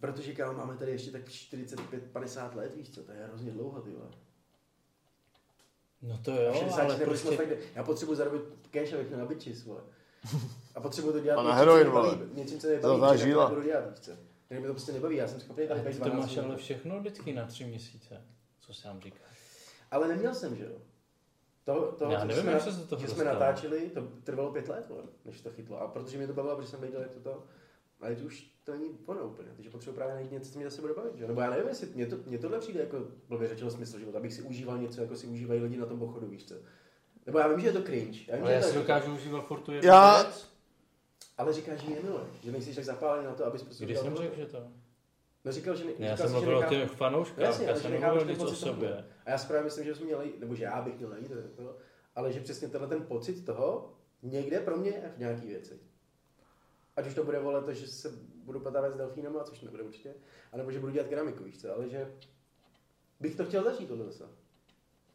Protože kámo, máme tady ještě tak 45-50 let, víš co, to je hrozně dlouho, ty vole. No to jo, 60 ale prostě... fakt, já potřebuji zarobit cash, abych měl na bičis, vole. A potřebuji to dělat A na něčím, heroin, vole. Něčím, co mě Zlatá baví, jinak žíla. to nebudu dělat, víš co. Jinak mě to prostě nebaví, já jsem schopný tady být ty to 12 máš ale všechno vždycky na tři měsíce, co se nám říká. Ale neměl jsem, že jo. To, to, Já co nevím, jsme, jak se do toho že jsme natáčeli, to trvalo pět let, vole, než to chytlo. A protože mě to bavilo, protože jsem věděl, jak to to, ale to už to není ono úplně, takže potřebuji právě najít něco, co mě zase bude bavit, že? Nebo já nevím, jestli mě, to, mě tohle přijde jako blbě řečeno smysl života, abych si užíval něco, jako si užívají lidi na tom pochodu, víš co? Nebo já vím, že je to cringe, já vím, Ale že já si to, dokážu užívat furt tu jednu Já- věc. ale říkáš, že ji nemiluješ, že nejsi tak zapálený na to, abys prostě Kdy udělal jsem to. řekl, že to? No říkal, že ne, já jsem mluvil o těch fanouškách, Jasně, já jsem nechápeš mluvil ten nic o sobě. A já si právě myslím, že jsme měli, nebo že já bych měl najít, to, ale že přesně tenhle ten pocit toho někde pro mě je v nějaký věci. Ať už to bude volet to, že se budu patávat s delfínama, což nebude určitě, anebo že budu dělat keramiku, víš co, ale že bych to chtěl začít tohle zase.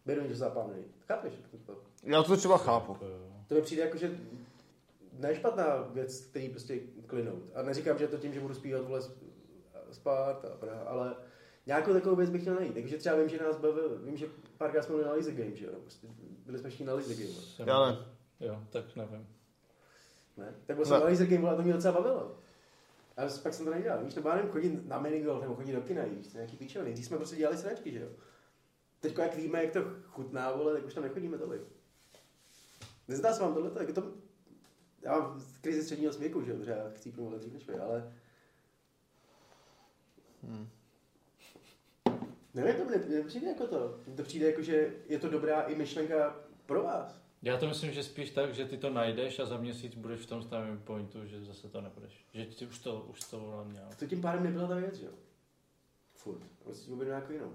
Beru něco zapálený. Chápeš? To, to, Já to třeba chápu. To mi přijde jako, že nešpatná věc, který prostě klinout. A neříkám, že je to tím, že budu zpívat vole sp- spát a Praha, ale nějakou takovou věc bych chtěl najít. Takže třeba vím, že nás bavil, vím, že párkrát jsme byli na Laser Game, že jo? Prostě byli jsme všichni na Laser Game. Jsem- Já ne. Jo, tak nevím. Ne? Tak byl jsem Ne. na Laser Game vole, a to mě docela bavilo. A pak jsem to nedělal. Víš, nebo já nevím, chodit na minigolf nebo chodit do kina, víš, to je nějaký píčoviny. Když jsme prostě dělali sračky, že jo? Teď jak víme, jak to chutná, vole, tak už tam nechodíme tolik. Nezdá se vám tohle, tak to... Já mám krizi středního směku, že jo, já chci promluvit dřív než vy, ale... Nevím, to mi mi přijde jako to. Mně to přijde jako, že je to dobrá i myšlenka pro vás. Já to myslím, že spíš tak, že ty to najdeš a za měsíc budeš v tom stavém pointu, že zase to nebudeš. Že ty už to, už to měl. To tím pádem nebyla ta věc, že jo? Furt. Prostě tím objednu nějakou jinou.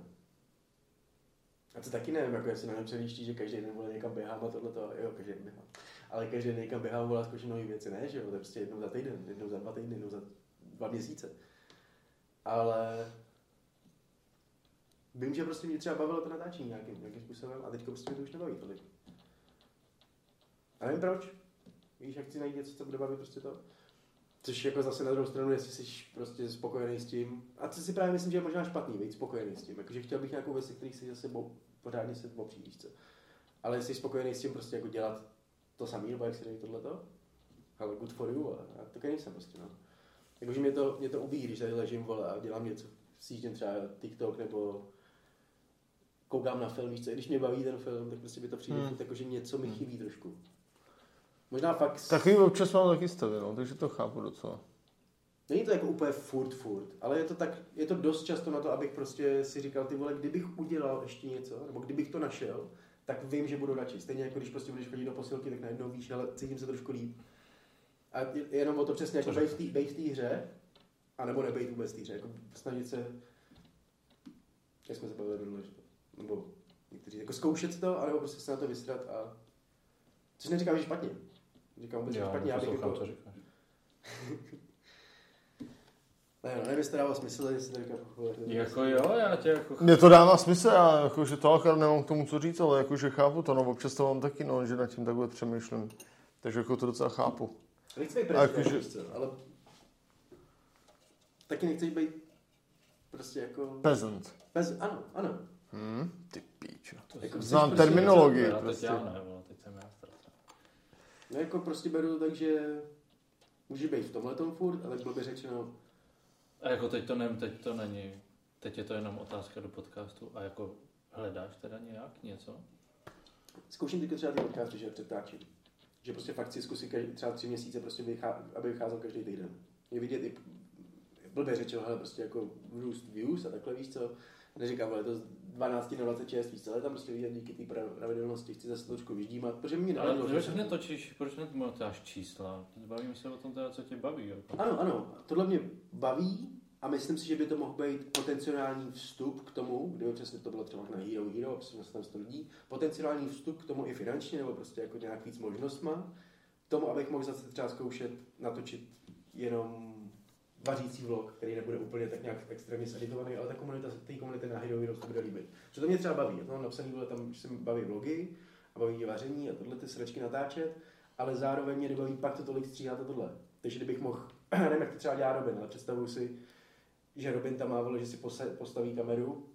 A to taky nevím, jako jestli na přemýšlí, že každý den vole někam běhám a tohle to, jo, každý den běhám. Ale každý den někam běhám, vole, a zkouším nové věci, ne, že jo, to je prostě jednou za týden, jednou za dva týdny, jednou za dva měsíce. Ale vím, že prostě mě třeba bavilo to natáčení nějakým, nějakým způsobem a teďka prostě mě to už nebaví tolik. A nevím proč. Víš, jak chci najít něco, co bude bavit prostě to. Což jako zase na druhou stranu, jestli jsi prostě spokojený s tím. A to si právě myslím, že je možná špatný, být spokojený s tím. Jakože chtěl bych nějakou věc, který si zase bo, pořádně se co. Ale jsi spokojený s tím prostě jako dělat to samý, nebo jak se říká tohleto, ale good for you, a, a to nejsem prostě, no. Jakože mě to, mě to ubíjí, když tady ležím, vole, a dělám něco, sjíždím třeba TikTok, nebo koukám na film, víš co, i když mě baví ten film, tak prostě by to přijde, Hmm. hmm. jakože něco mi chybí trošku. Možná fakt... Takový občas mám taky stavy, no, takže to chápu docela. Není to jako úplně furt, furt, ale je to tak, je to dost často na to, abych prostě si říkal, ty vole, kdybych udělal ještě něco, nebo kdybých to našel, tak vím, že budu radši. Stejně jako když prostě budeš chodit do posilky, tak najednou víš, ale cítím se trošku líp. A je- jenom o to přesně, jako být v té- hře, anebo nebejt vůbec v té hře, jako snažit se, jak jsme se bavili minule, že to- nebo někteří, jako zkoušet to, anebo prostě se na to vystrat a, což neříkám, že špatně. Říkám vůbec, že Jo, špatně, já bych jako, co říkáš. [laughs] ne, no, nevím, jestli to dává smysl, jestli to říkám, Jako jo, já tě jako... Mně to dává smysl, já jakože to akorát nemám k tomu co říct, ale jakože chápu to, no občas to mám taky, no, že nad tím takhle přemýšlím. Takže jako to docela chápu. Nechci být prezident, jakože- co, ale taky nechceš být prostě jako... Peasant. Bez, ano, ano. Hmm, ty píčo. To Jako znám to terminologii, Já teď prostě. já ne, vole, teď jsem já. No jako prostě beru to tak, že může být v tomhle tom furt, ale blbě řečeno, A jako teď to, ne, teď to není, teď je to jenom otázka do podcastu a jako hledáš teda nějak něco? zkouším teďka třeba ty podcasty, že přetáčím. Že prostě fakt si zkusím každý, třeba tři měsíce, prostě vychá, aby vycházel každý týden. Je vidět i blbě řečeno, hele, prostě jako růst views a takhle, víš co. Neříkám, ale to z 12 na 26, víš co, ale tam prostě vidět díky té prav- pravidelnosti, chci zase trošku vyždímat, protože mě Ale proč že- netočíš, proč nemontáš čísla? Bavíme se o tom teda, co tě baví. Jako. Ano, ano, tohle mě baví a myslím si, že by to mohl být potenciální vstup k tomu, kdyby přesně to bylo třeba na Hero Hero, a přesně tam 100 lidí, potenciální vstup k tomu i finančně, nebo prostě jako nějak víc možnostma, tomu, abych mohl zase třeba zkoušet natočit jenom vařící vlog, který nebude úplně tak nějak extrémně editovaný, ale ta komunita, té komunity na Hero Hero to bude líbit. Protože to mě třeba baví, já to mám napsaný, vole, tam že se baví vlogy a baví mě vaření a tohle ty sračky natáčet, ale zároveň mě nebaví pak to tolik stříhat a tohle. Takže kdybych mohl, [clears throat] nevím, jak to třeba dělá Robin, ale představuju si, že Robin tam má, vole, že si pose- postaví kameru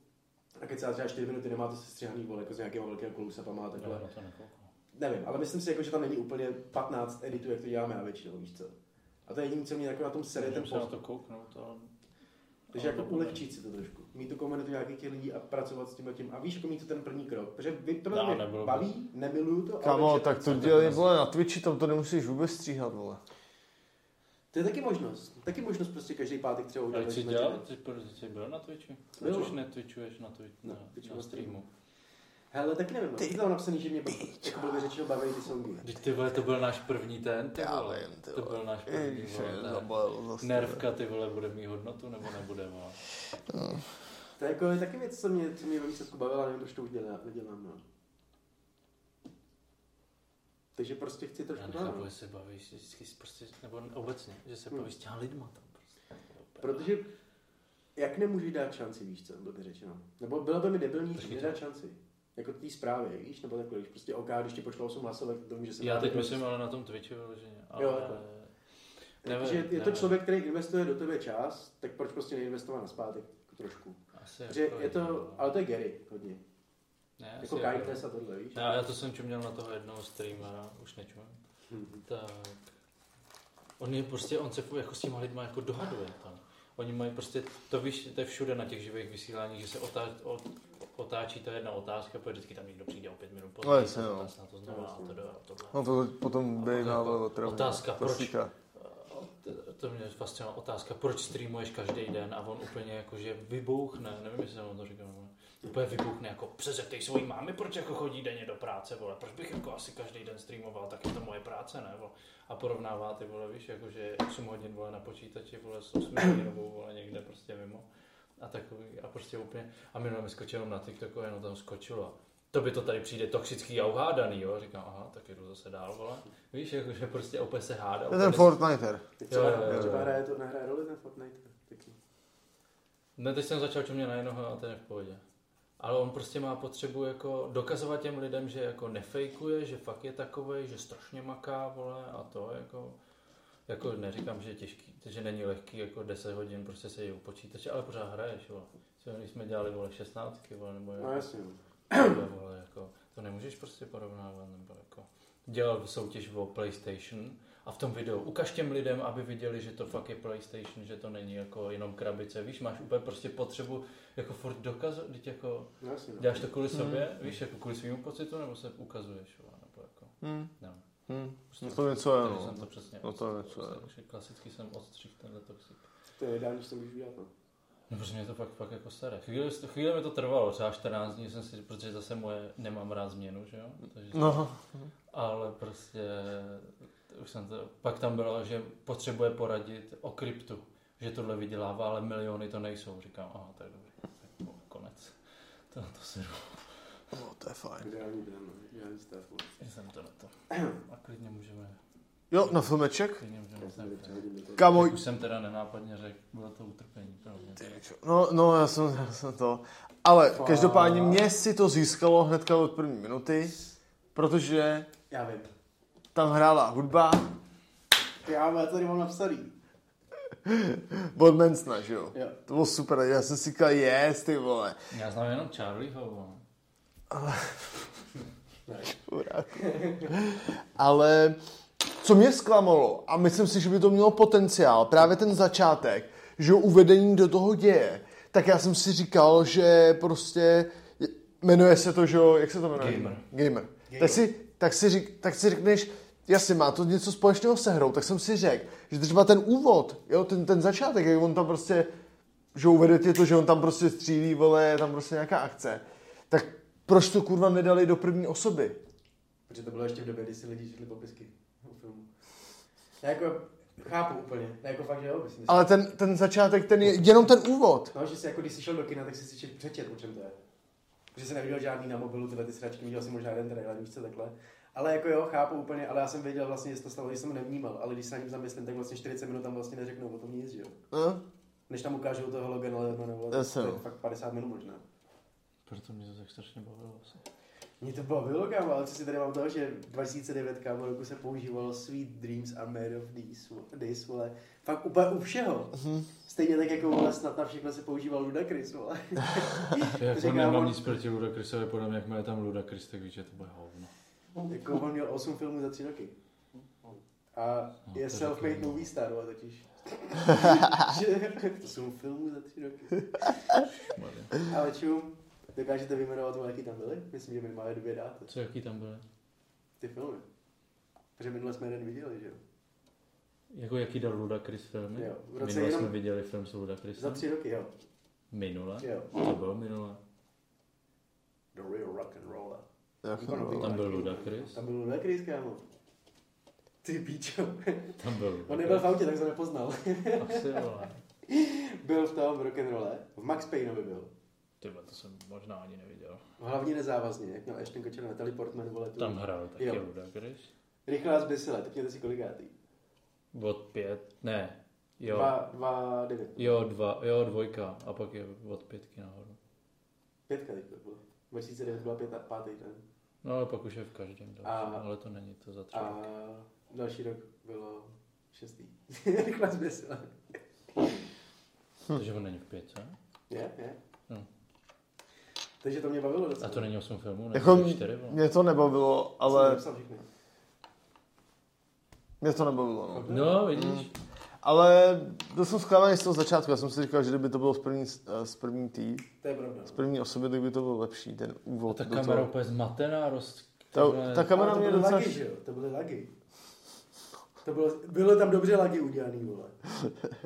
a keď se třeba 4 minuty nemá to sestříhaný, vole, jako z nějakého velkého close má takhle. na to nekoukám. Nevím, ale myslím si, jako, že tam není úplně 15 editů, jak to děláme já většinou, víš co. A to je jediné, co mě jako na tom sere, ten na postup. to kouknout, ale... Takže ale jako to ulehčit si to trošku. Mít tu komunitu nějakých těch lidí a pracovat s tím a tím. A víš, jako mít to ten první krok. Protože vy to No, mě baví, nemiluju to, že- tak to dělej, vole, na Twitchi, tam to nemusíš vůbec stříhat, vole. To je taky možnost. Taky možnost prostě každý pátek třeba Ale udělat. jsi že dělal, ty, jsi byl na Twitchi? Proč Bylo. už netwitchuješ na, Twitch, na, Na Twitchu na na streamu? Hele, tak nevím, ty. tam napsaný, že mě jako bylo řečeno baví ty songy. Vždyť ty vole, to byl náš první ten, ty Já vole. vím, ty To vole. byl náš první, Ježiš, vole, ne. Nervka, ty vole, bude mít hodnotu, nebo nebude, vole. To je jako taky věc, co mě, co mě ve výsledku bavila, nevím, proč to už dělá, nedělám, no. Takže prostě chci Já trošku nechápu, dál. jestli se bavíš vždycky prostě, nebo obecně, že se bavíš s těma lidma tam prostě. Protože jak nemůžeš dát šanci, víš co, blbě řečeno. Nebo bylo by mi debilní, že nedát šanci. Jako té zprávě, víš, nebo takhle, když prostě OK, když ti pošlo 8 hlasovek, to vím, že se Já teď myslím ale na tom Twitchi vyloženě, ale... Jo, takhle. Nevím, Takže je to nevím. člověk, který investuje do tebe čas, tak proč prostě neinvestovat na zpátek jako trošku. Asi Takže jako je to, ale to je Gary hodně. Ne, Jako jako- kindness a tohle, víš. Já, já to jsem čuměl na toho jednoho streamera, už nečumím. Mhm. Tak. On je prostě, on se jako s těma lidma jako dohaduje tam. Oni mají prostě, to víš, to je všude na těch živých vysíláních, že se otá, o, otáčí ta jedna otázka, protože vždycky tam někdo přijde o pět minut No, později, jasně, se no. zeptá se na to znovu a to a tohle. No to potom Jako otravně. otázka, proč? To- mě fascinovala otázka, proč streamuješ každý den a on úplně jakože vybouchne, nevím, jestli jsem vám to říkal, ale úplně vybouchne jako přezeptej svojí mámy, proč jako chodí denně do práce, vole, proč bych jako asi každý den streamoval, tak je to moje práce, ne, vole. A porovnává ty, vole, víš, jakože 8 hodin, vole, na počítači, vole, s 8 hodinovou, vole, někde prostě mimo. A takový, a prostě úplně, a minule mi skočil na TikToku, jenom tam skočilo. To by to tady přijde toxický a uhádaný, jo? Říkám, aha, tak jdu zase dál, vole. Víš, jakože prostě opět se hádá. To je ten Fortniter. Jo, jo, jo, jo. hraje to, nehraje roli ten Fortnite. Taky. Ne, teď jsem začal čumět na jednoho a ten je v pohodě. Ale on prostě má potřebu jako dokazovat těm lidem, že jako nefejkuje, že fakt je takový, že strašně maká, vole, a to jako, jako neříkám, že je těžký, že není lehký jako 10 hodin prostě sedět u počítače, ale pořád hraješ, vole. Co když jsme dělali, vole, 16, vole, nebo jako, No jasně. no. tohle, vole, jako, to nemůžeš prostě porovnávat, nebo jako, dělal soutěž o PlayStation a v tom videu ukaž těm lidem, aby viděli, že to fakt je PlayStation, že to není jako jenom krabice, víš, máš úplně prostě potřebu jako furt dokazovat, teď jako, No jasně. no. děláš to kvůli sobě, víš, jako kvůli svýmu pocitu, nebo se ukazuješ, nebo jako, Hmm. no. Hmm. No to něco je, Takže no. jsem to přesně, No to něco je. takže klasicky jsem odstřih tenhle toxic. To je ideální, že to můžu dělat. No. No, protože mě to fakt, fakt jako staré. Chvíli, chvíli mi to trvalo, třeba 14 dní jsem si, protože zase moje, nemám rád změnu, že jo? Takže No, ale prostě už jsem to, pak tam bylo, že potřebuje poradit o kryptu, že tohle vydělává, ale miliony to nejsou. Říkám, aha, tak dobrý, tak po- konec. To, to se no, to je fajn. Ideální den, no. ideální stav. no. jsem to na to. A klidně můžeme, Jo, na filmeček? Já. Kámo, Už jsem teda nenápadně řekl, bylo to utrpení pro mě. no, no já, jsem, já jsem to. Ale každopádně mě si to získalo hnedka od první minuty, protože Já vím. Tam hrála hudba Já já tady mám napsaný. [laughs] od Mansona, že jo? Jo. To bylo super, já jsem si říkal, yes, ty vole. Já znám jenom Charlieho. [laughs] Chudáku. Ale co mě zklamalo, a myslím si, že by to mělo potenciál, právě ten začátek, že uvedení do toho děje, tak já jsem si říkal, že prostě jmenuje se to, že jo, jak se to jmenuje? Gamer. Gamer. Tak si, tak si, řík, tak si řekneš, jasně, má to něco společného se hrou, tak jsem si řekl, že třeba ten úvod, jo, ten, ten začátek, jak on tam prostě, že uvede tě to, že on tam prostě střílí, vole, je tam prostě nějaká akce, tak proč to kurva nedali do první osoby? Protože to bylo ještě v době, kdy si lidi četli popisky o filmu. Já jako chápu úplně. Já jako fakt, že jo, myslím. Ale ten, ten začátek, ten je jenom ten úvod. No, že si jako když jsi šel do kina, tak jsi si čet- přečet, o čem to je. Protože jsem neviděl žádný na mobilu tyhle ty sračky, viděl jsem možná jeden trailer, víš co takhle. Ale jako jo, chápu úplně, ale já jsem věděl vlastně, že se to stalo, když jsem nevnímal, ale když se na ním zamyslím, tak vlastně 40 minut tam vlastně neřeknou o tom nic, že jo. No, Než tam ukážou toho Logana Lermana, vole, Jasně, to je no. fakt 50 minut možná. Proto mě to tak strašně bavilo asi. Mě to bavilo, kámo, ale co si tady mám toho, že 2009, kámo, roku se používalo Sweet Dreams are made of these, this, vole. Fakt úplně u všeho. Stejně tak jako vole, snad na všechno se používal Ludacris, vole. [laughs] Jako nemám nic proti Ludacrisově, podle mě, jakmile je tam Ludacris, tak víš, že to bude hovno. Jako on měl 8 filmů za 3 roky. A No, je to self-made movie star, totiž. [laughs] Že- 8 filmů za 3 roky. Ale čum, dokážete vyjmenovat, vole, jaký tam byly? Myslím, že minimálně dvě dáte. Co, jaký tam byly? Ty filmy. Protože minule jsme jeden viděli, že jo? Jako jaký dal Ludacris filmy? Jo, v roce Minule jenom- jsme viděli film s Ludacrisem. Za 3 roky, jo. Minule? Jo. To bylo minule. The real rock and roller. Jak to Ano, bylo? Tam byl Ludacris. Tam byl Ludacris, kámo. Ty píčo. Tam byl On nebyl v autě, tak jsem nepoznal. Asi, vole. byl v tom rock'n'rolle. V Max Payneovi byl. Tyba, to jsem možná ani neviděl. Hlavně nezávazně, jak měl Ashton Kutcher a Natalie Portman, vole, tu. Tam hrál taky Jo. Ludacris. Rychlá zbysile, teď mějte si kolikátý. Od pět, ne. Jo. Dva, dva, devět. Jo, dva, jo, dvojka. A pak je od pětky nahoru. Pětka teď to bylo. 2009 byla pět a pátý ten. No ale pak už je v každém dalším, A- ale to není to za tři A roky. další rok bylo šestý. [laughs] Rychlá zbysile. Takže on není v pětce. Je, je. No. Takže to mě bavilo docela. A to není 8 filmů, ne? Jako čtyři, vole. mě to nebavilo, ale mě to nebavilo, no. No, vidíš. Ale byl jsem zklamaný z toho začátku, já jsem si říkal, že kdyby to bylo z první, z první tý, To je pravda. z první osoby, tak by to bylo lepší, ten A úvod ta do kamera toho. úplně zmatená, roz... Ta, ta kamera to mě docela... lagy, že jo? To byly lagy. To bylo, bylo tam dobře lagy udělaný, vole.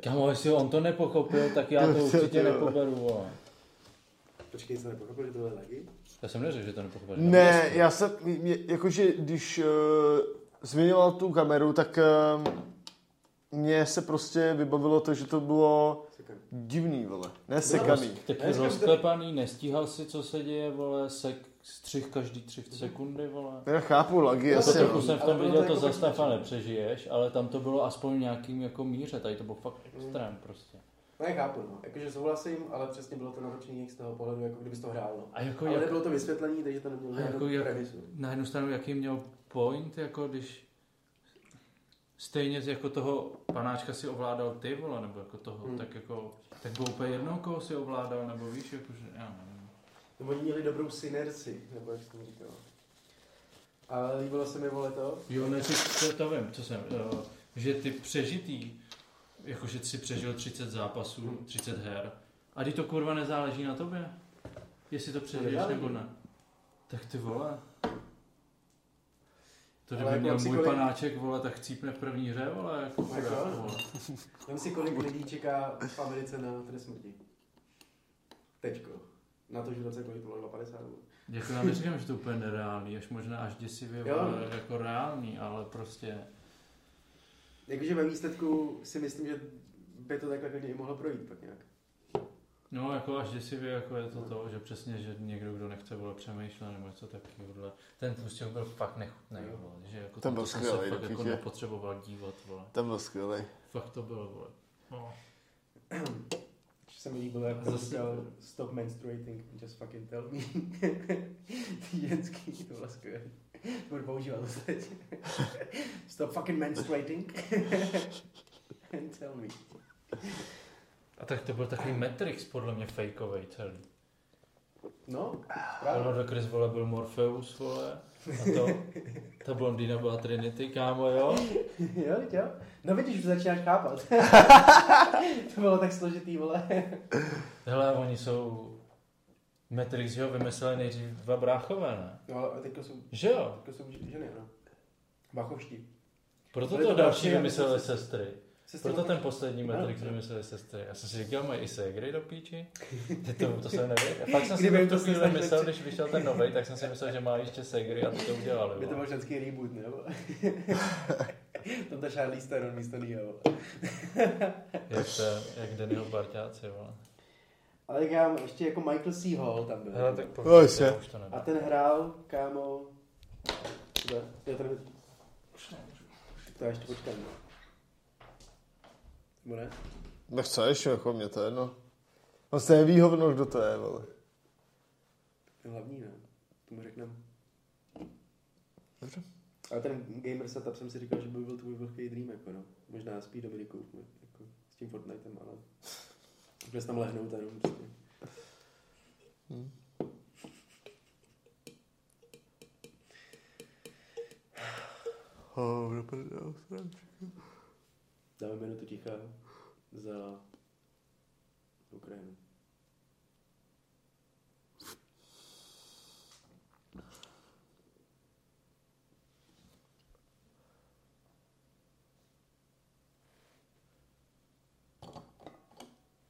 Kamo, jestli on to nepochopil, tak já to určitě [laughs] nepoberu, vole. Počkej, jsem nepochopil, že to byly lagy? Já jsem neřekl, že to nepochopil. Ne, já jsem, jakože když uh, zmiňoval tu kameru, tak uh, mně se prostě vybavilo to, že to bylo Sekund. divný, vole, ne sekaný. říkám, rozklepaný, nestíhal si, co se děje, vole, sek, střih každý tři sekundy, vole. Já chápu, lagy, Já to jasně. trochu no. jsem v tom viděl, to to jako zastav a počítač. nepřežiješ, ale tam to bylo aspoň nějakým jako míře, tady to bylo fakt extrém prostě. No, já chápu, no. Jakože souhlasím, ale přesně bylo to natočené z toho pohledu, jako kdybys to hrál, no. A jako, Ale jak, nebylo to vysvětlení, takže to nemělo jako jak- premisu. na jednu stranu, jaký měl point, jako když stejně jako toho panáčka si ovládal ty, vole, nebo jako toho, Hmm. tak jako, tak bylo úplně jedno, koho si ovládal, nebo víš, jakože, já nevím. No, oni měli dobrou synerci, nebo jak to říkal. A líbilo se mi, vole, to. Jo, ne, ty, to, to vím, co jsem, uh, že ty přežitý, jakože ty si přežil 30 zápasů, 30 her, a ty to kurva nezáleží na tobě, jestli to přežiješ nebo ne. Tak ty vole. To kdyby jako měl můj kolik- panáček, vole, tak chcípne v první hře, vole, jako vole. Vem si, kolik lidí čeká v Americe na trest smrti. Teďko. Na to, že v roce kolik to bylo 250. nebo- Jako já neříkám, že to je úplně nereálný, až možná až děsivě, vole, jako reálný, ale prostě, Jakože ve výsledku si myslím, že by to takhle klidně i mohlo projít pak nějak. No jako až děsivě, jako je to to, že přesně, že někdo, kdo nechce, vole, přemýšlet, nebo něco takového, ten tlustěk byl fakt nechutný, Jo. vole, že jako Ten to byl jsem skvělej, se fakt jako nepotřeboval dívat, vole, Ten byl skvělý. fakt to bylo, vole. No. [clears throat] Se mi líbilo, jak to zase- říkal stop menstruating, just fucking tell me. [laughs] Ty ženský, to bylo skvělé. To budu používat teď. [laughs] stop fucking menstruating [laughs] and tell me. A tak to byl takový Matrix, podle mě, fejkovej celý. No, právě. Lord Chris, vole, byl Morpheus, vole, a to, ta blondýna byla Trinity, kámo, jo? [laughs] jo, jo. No vidíš, už začínáš chápat. [laughs] to bylo tak složitý, vole. Hele, oni jsou... Matrix, jo, vymysleli nejdřív dva bráchové, ne? No ale teďka jsou, Že jo? teďka jsou ženy, no. Bachovští. Proto to to další vymysleli sestry. Sestry Proto ten poslední. Matrix vymysleli sestry. Já jsem si říkal, mají i segry do píči. Ty to, to jsem nevěděl. Fakt jsem si Kdyby to chvíli myslel, když vyšel ten novej, tak jsem si myslel, že má ještě segry a to to udělali. By to byl ženský reboot, nebo? [laughs] Tam ta Charlize Theron místo Neo. Jak, to, jak Dannyho parťáci, vole. Ale tak já mám ještě jako Michael C. Hall tam byl. Hele, tak No, jasně. já už to A nevím. ten hrál, kámo... Kde? Jo, ten... To já ještě počkám. no. Nebo ne? Nechceš, jako mě to je jedno. No stejně ví hovno, kdo to je, vole. Hlavní, ne? To mu řekneme. Dobře. Ale ten gamer setup jsem si říkal, že by byl tvůj velký dream, jako no. Možná spíš Dominiku, jako s tím Fortnitem, ale... Se tam lehnout a jenom prostě. Oh, do prdele, srančí. Dáme minutu ticha za Ukrajinu.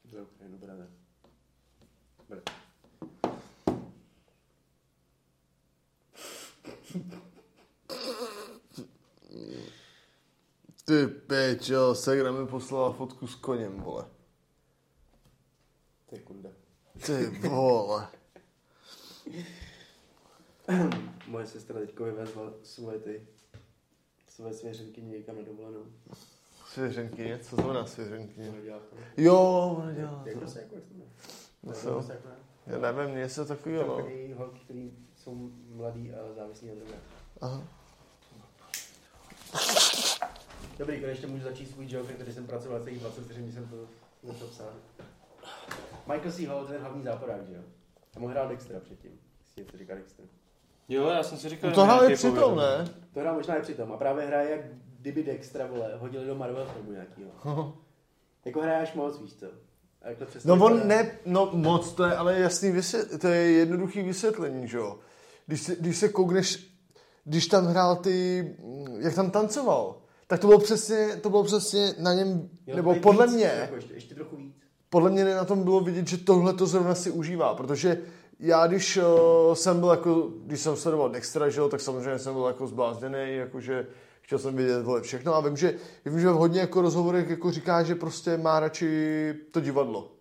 Za Ukrajinu, brade. Ty péčo, Segra mi poslala fotku s koněm, vole. To je kunda. Ty [laughs] vole. Moje sestra teďko vyvezla svoje ty svoje svěřenky někam na dovolenou. Svěřenky, co znamená svěřenky? To nedělá to. Jo, ona dělá to. to se jako jak to jmenuje? No To prostě jako ne? Já nevím, něco takového, Jsou no. takový holky, který jsou mladý a závislí na drogách. Aha. Dobrý, konečně můžu začít svůj joke, který jsem pracoval celých 20 vteřin, když jsem to něco psal. Michael C. Hall, ten hlavní záporák, že jo? A mu hrál Dextra předtím. Si něco říká Dexter. Jo, já jsem si říkal, No to hráli přitom, ne? To hrál možná i přitom. A právě hraje jak kdyby Dextra, vole, hodili do Marvel filmu nějakýho. [laughs] jako hraješ moc, víš co? A jak to přesně No on ne, no moc, to je ale jasný vysvětlení, to je jednoduchý vysvětlení, že jo. Když se, když se koukneš, když tam hrál ty, jak tam tancoval, tak to bylo přesně, to bylo přesně na něm, Jo, nebo podle víc, mě, Jako ještě, ještě trochu víc. podle mě na tom bylo vidět, že tohle to zrovna si užívá, protože já když uh, jsem byl jako, když jsem sledoval Dextra, že jo, tak samozřejmě jsem byl jako zblázněný, jakože chtěl jsem vidět tohle všechno a vím, že, vím, že v hodně jako rozhovorech jako říká, že prostě má radši to divadlo,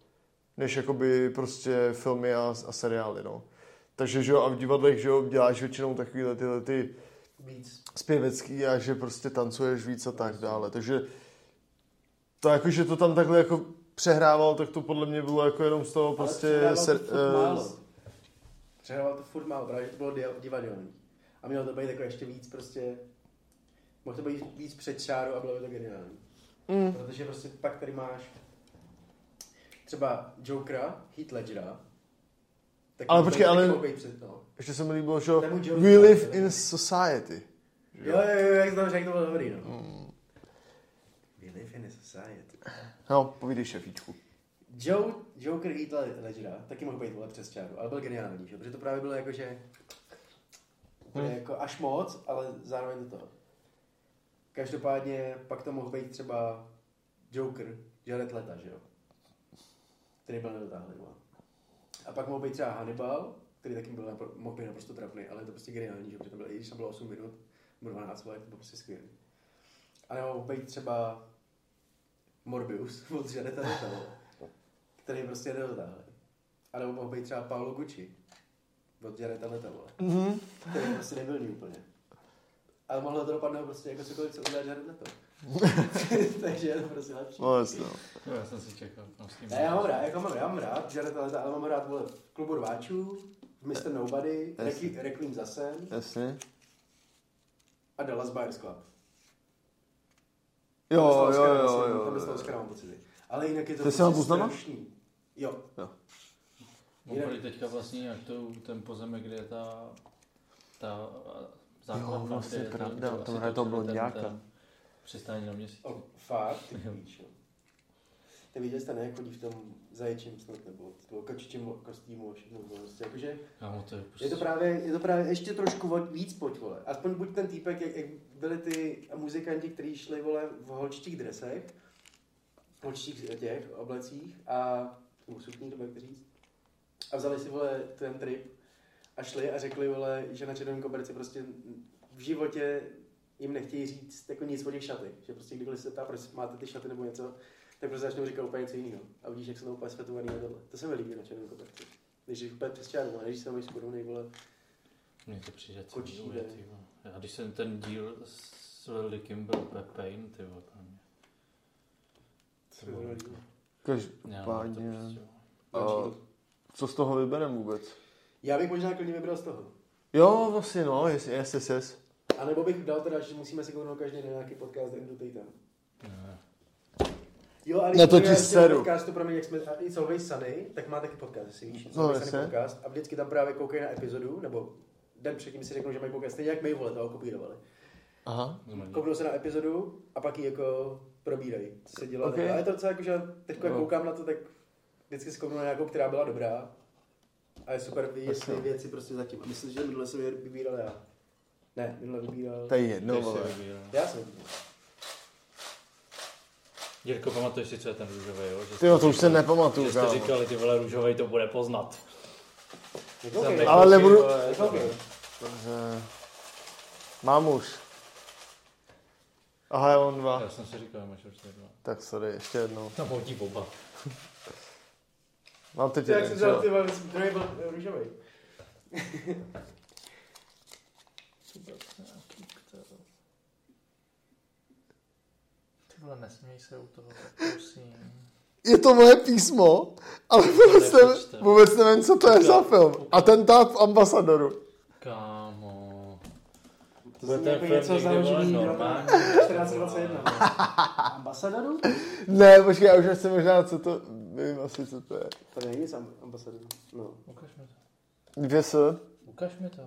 než jakoby prostě filmy a, a seriály, no. Takže, že jo, a v divadlech, že jo, děláš většinou takovýhle tyhle ty Víc. zpěvecký a že prostě tancuješ víc a tak dále. Takže to jako, že to tam takhle jako přehrával, tak to podle mě bylo jako jenom z toho Ale prostě... přehrával ser- to furt málo. Přehrával to furt málo, právě to bylo divadelní. A mělo to být jako ještě víc prostě... Mohl to být víc před čáru a bylo by to geniální. Mm. Protože prostě pak tady máš třeba Jokera, Heath Ledgera. Tak Ale počkej, ale- před, no. Ještě se mi líbilo, že we live in society. Jo, jo, jo, jak to řekl, to bylo dobrý, no. Mm. We live in a society. No, povídej šefíčku. Joe, Joker Heath Ledgera taky mohl být vole přes čáru, ale byl geniální, že? protože to právě bylo jako, že Hmm. jako až moc, ale zároveň to to. Každopádně pak to mohl být třeba Joker, Jared Leta, že jo? Který byl nedotáhlý. vole. A pak mohl být třeba Hannibal, který taky byl napr- mohl být naprosto trapný, ale je to prostě geniální, že? Protože to bylo, i když tam bylo 8 minut, nebo 12 let, to bylo prostě skvělý. A nebo mohl být třeba Morbius [laughs] od Jareda Leta, který prostě nedotáhli. A nebo mohl být třeba Paolo Gucci od Jareta Leta, Mhm. který prostě nebyl úplně. Ale mohlo to dopadnout prostě jako cokoliv, co udělá Jared Leto. [laughs] Takže je to prostě lepší. No, jasně. no. Jo, já jsem si čekal. Tam s tím Ne, já mám rád, jako mám, já mám rád Leta, ale mám rád vole, v klubu rváčů, v Mr. Nobody, Jasně. Requi- Requiem za sen Jasně. a Dallas Buyers Club. Jo, jo, jo, myslím, jo. Tam dostal jo. Oscara, mám pocity. Ale jinak je to Ty prostě strašný. Jo. Mohli teďka vlastně jak to, ten pozemek, kde je ta, ta základna, Jo, vlastně kde je to- pravda, to tam asi hraje toho točili ten- blonďáka. Ten Přistání na měsíci. O, fakt, ty jo. Ty viděl jste, ne, jak chodí v tom zaječím snad, nebo toho kačičím kostýmu a všechno, prostě, jakože, Kámo, to je prostě... je to právě, je to právě ještě trošku víc pojď, vole. Aspoň buď ten týpek, jak, jak byli ty muzikanti, kteří šli, vole, v holčičích dresech, v holčičích těch oblecích a, nebo sukní, to jak říct, a vzali si, vole, ten trip a šli a řekli, vole, že na červeném koberci prostě v životě jim nechtějí říct jako nic o těch šaty. Že prostě kdykoliv se ptá, proč máte ty šaty nebo něco, tak prostě začnou říkat úplně něco jiného. A vidíš, jak jsou to úplně svetovaný a tohle. To se mi líbí na černém koberci. Když jsi úplně přes čáru, a než se máš skoro vole. Mně to přijde celý vole. Já když jsem ten díl s Lil Dickem byl úplně pain, ty vole, pro mě. Každopádně. prostě, A co z toho vybereme vůbec? Já bych možná klidně vybral z toho. Jo, vlastně no, yes, yes, yes, yes. A nebo bych dal teda, že musíme si kouknout každý na nějaký podcast Andrew Tatum. ne. Jo, a Na to ti seru. podcastu, pro mě, jak jsme, It's Always Sunny, tak má taky podcast, jestli víš. It's No. Sunny podcast a vždycky tam právě koukají na epizodu, nebo den předtím si řeknou, že mají podcast, stejně jak my, vole, to kopírovali. Aha. Kouknou se na epizodu a pak ji jako probírají, co se dělo. Ok. Okay. A je to docela jako, že teď jak Jo. koukám na to, tak vždycky si kouknu na nějakou, která byla dobrá. A je super vidět ty věci prostě zatím. A myslím, že minule jsem je vybíral já. Ne, minule vybíral. To je jedno, vole. Já jsem vybíral. Jirko, pamatuješ si, co je ten růžový, jo? Že Ty jo, to už se nepamatuju, Že jste kámo. říkali, ty vole, růžový to bude poznat. Okay. Jsem Ale nebudu- vole, okay. Takže... Mám už. Aha, já mám dva. Já jsem si říkal, máš určitě dva. Tak sorry, ještě jednou. No, hodí oba. Mám teď Jak jeden, jsem čo? vzal ty vole, druhý byl růžový. Ty vole, nesměj se u toho, prosím. Je to moje písmo, ale vůbec, nevím, vůbec nevím, co to je za film. Atentát v ambasadoru. Kámo. To Bude zní ten jako film něco založený normálně. 1421. [laughs] Ambasadoru? Ne, počkej, já už nechci možná, co to... Vím asi, co to je. To není nic amb- ambasadoru. No. Ukaž mi to. Dvě S. Ukaž mi to.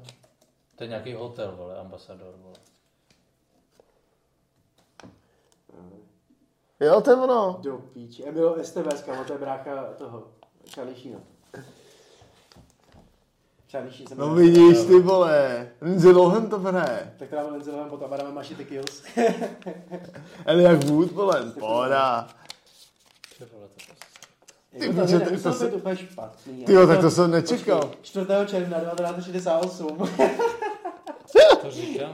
To je nějaký hotel, vole, ambasador, vole. Jo, to je ono. Do píči. Emil STVS, kámo, to je brácha toho. Sheen jsem No vidíš, ty vole. Lindsay Lohan to hraje. Tak teda Lindsay Lohan potom Adama Maši ty kills. [laughs] Elijah Wood, vole, pohoda. Ty vole, to prostě. Jako to, ty- to, to špatný. Ty jo, tak to jsem nečekal. Počkej, 4. června 1968. To říkám,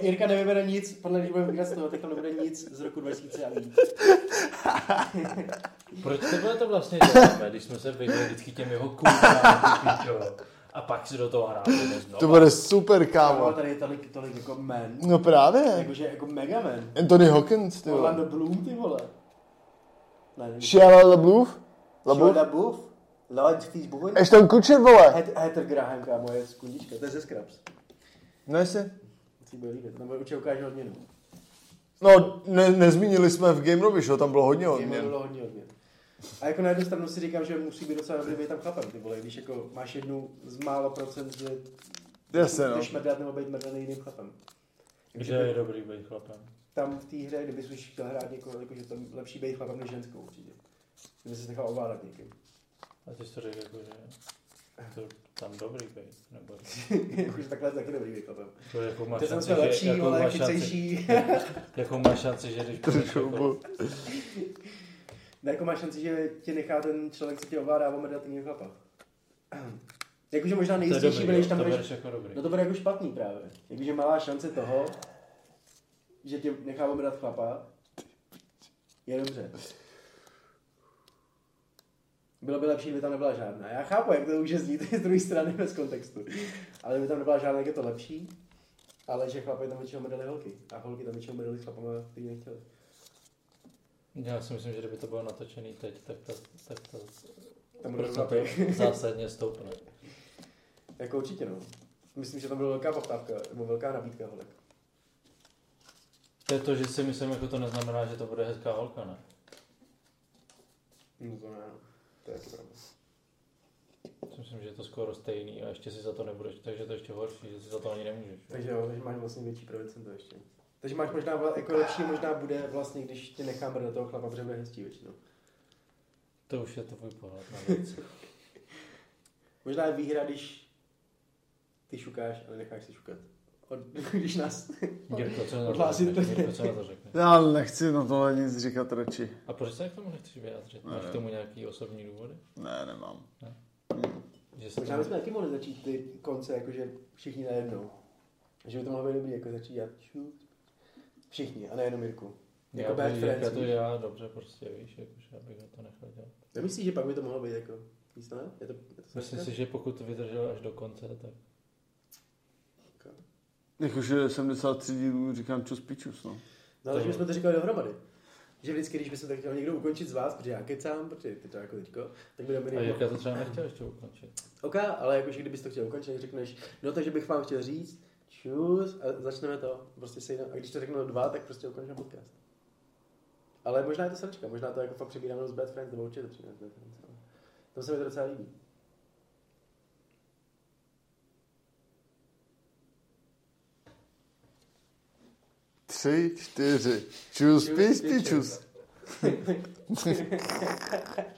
Jirka nevybere nic, podle vybírat z toho, tak tam nebude nic z roku 2000 a víc. Proč tohle to vlastně děláme, když jsme se vyhli vždycky těm jeho kůkám, a pak si do toho hráme znovu. To bude super, Kámo, tady je tolik, tolik jako men. No právě. Jakože jako mega men. Anthony Hawkins, ty Orlando vole. Bloom, ty vole. Shia LaBeouf? LaBeouf? Shia LaBeouf? Lord Fishburne? Ashton Kutcher, vole. Heather Graham, kámo, je skundička. To je ze Scraps. No jestli. Si bude líbit. Tam určitě ukáže odměnu. No, ne, nezmínili jsme v Game Rovi, že jo, tam bylo hodně Mě odměn. bylo hodně odměn. A jako na jednu stranu si říkám, že musí být docela dobrý být tam chlapem, ty vole, když jako máš jednu z málo procent, že Jasně, no. mrdat nebo být mrdaný jiným chlapem. Kde je dobrý být chlapem? Tam v té hře, kdyby jsi chtěl hrát někoho, jako, že tam lepší být chlapem než ženskou určitě. Kdyby jsi nechal ovládat někým. A ty jsi to řekl jako, že to tam dobrý být, nebo [laughs] Jakože takhle je taky dobrý chlapem. to jako máš šanci, se lepší, jakou ale máš šanci, chycejší. [laughs] jakou máš šanci, že když půjdeš jako, Ne, jako máš šanci, že tě nechá ten člověk, co tě ovládá, omrdat jiným chlapa. [clears throat] Jakože možná to je nejistější když tam to budeš jako dobrý. No to bude jako špatný právě. Jakože malá šance toho, že tě nechá obrat chlapa, je dobře. Bylo by lepší, kdyby tam nebyla žádná. Já chápu, jak to může znít [laughs] z druhé strany bez kontextu. Ale kdyby tam nebyla žádná, tak je to lepší. Ale že chlapy tam většinou mrdali holky. A holky tam většinou mrdali chlapama, který nechtěli. Já si myslím, že kdyby to bylo natočený teď, tak to, tak to Tam procento chlapy. [laughs] zásadně stoupne. Jako určitě no. Myslím, že tam byla velká poptávka, nebo velká nabídka holek. To je to, že si myslím, jako to neznamená, že to bude hezká holka, ne? No to ne, no. To je pravda. Myslím, že je to skoro stejný a ještě si za to nebudeš, takže to je ještě horší, že si za to ani nemůžeš. Takže jo, takže máš vlastně větší procento ještě. Takže máš možná, jako lepší možná bude vlastně, když tě nechám do toho chlapa, protože bude hezčí většinou. To už je to tvůj pohled na věc. [laughs] Možná je výhra, když ty šukáš, ale necháš si šukat. Od, [laughs] když nás... Co co na to řekneš? Já nechci na tohle nic říkat radši. A proč se k tomu nechceš vyjádřit? Máš k tomu nějaký osobní důvody? Ne, nemám. Že se Možná bychom taky mohli začít ty konce, jakože všichni najednou. Že by to mohlo být dobrý, jako začít dělat. Všichni, a nejenom Jirku. Jako Já, bych, friends, já to já dobře prostě, víš, jakože abych ho to nechal dělat. Nemyslíš, že pak by to mohlo být jako... Víš to ne? Je to, je to Myslím si, že pokud to vydržel až do konce, tak Jakože 73 dílů říkám čus pičus, no. No ale že bychom to říkali dohromady. Že vždycky, když by se to chtěl někdo ukončit z vás, protože já kecám, protože ty to jako teďko, tak by a Dominik... Jirka to třeba nechtěl ještě ukončit. OK, ale jakože kdybys to chtěl ukončit, tak řekneš, no takže bych vám chtěl říct, čus, a začneme to, prostě se a když to řeknu dva, tak prostě ukončíme podcast. Ale možná je to sračka, možná to jako fakt přebíráme z Bad Friends, nebo určitě to přijde z Bad Friends. To se mi to docela líbí. Tři, čtyři. Čus, Čus, pís, pičus. pičus.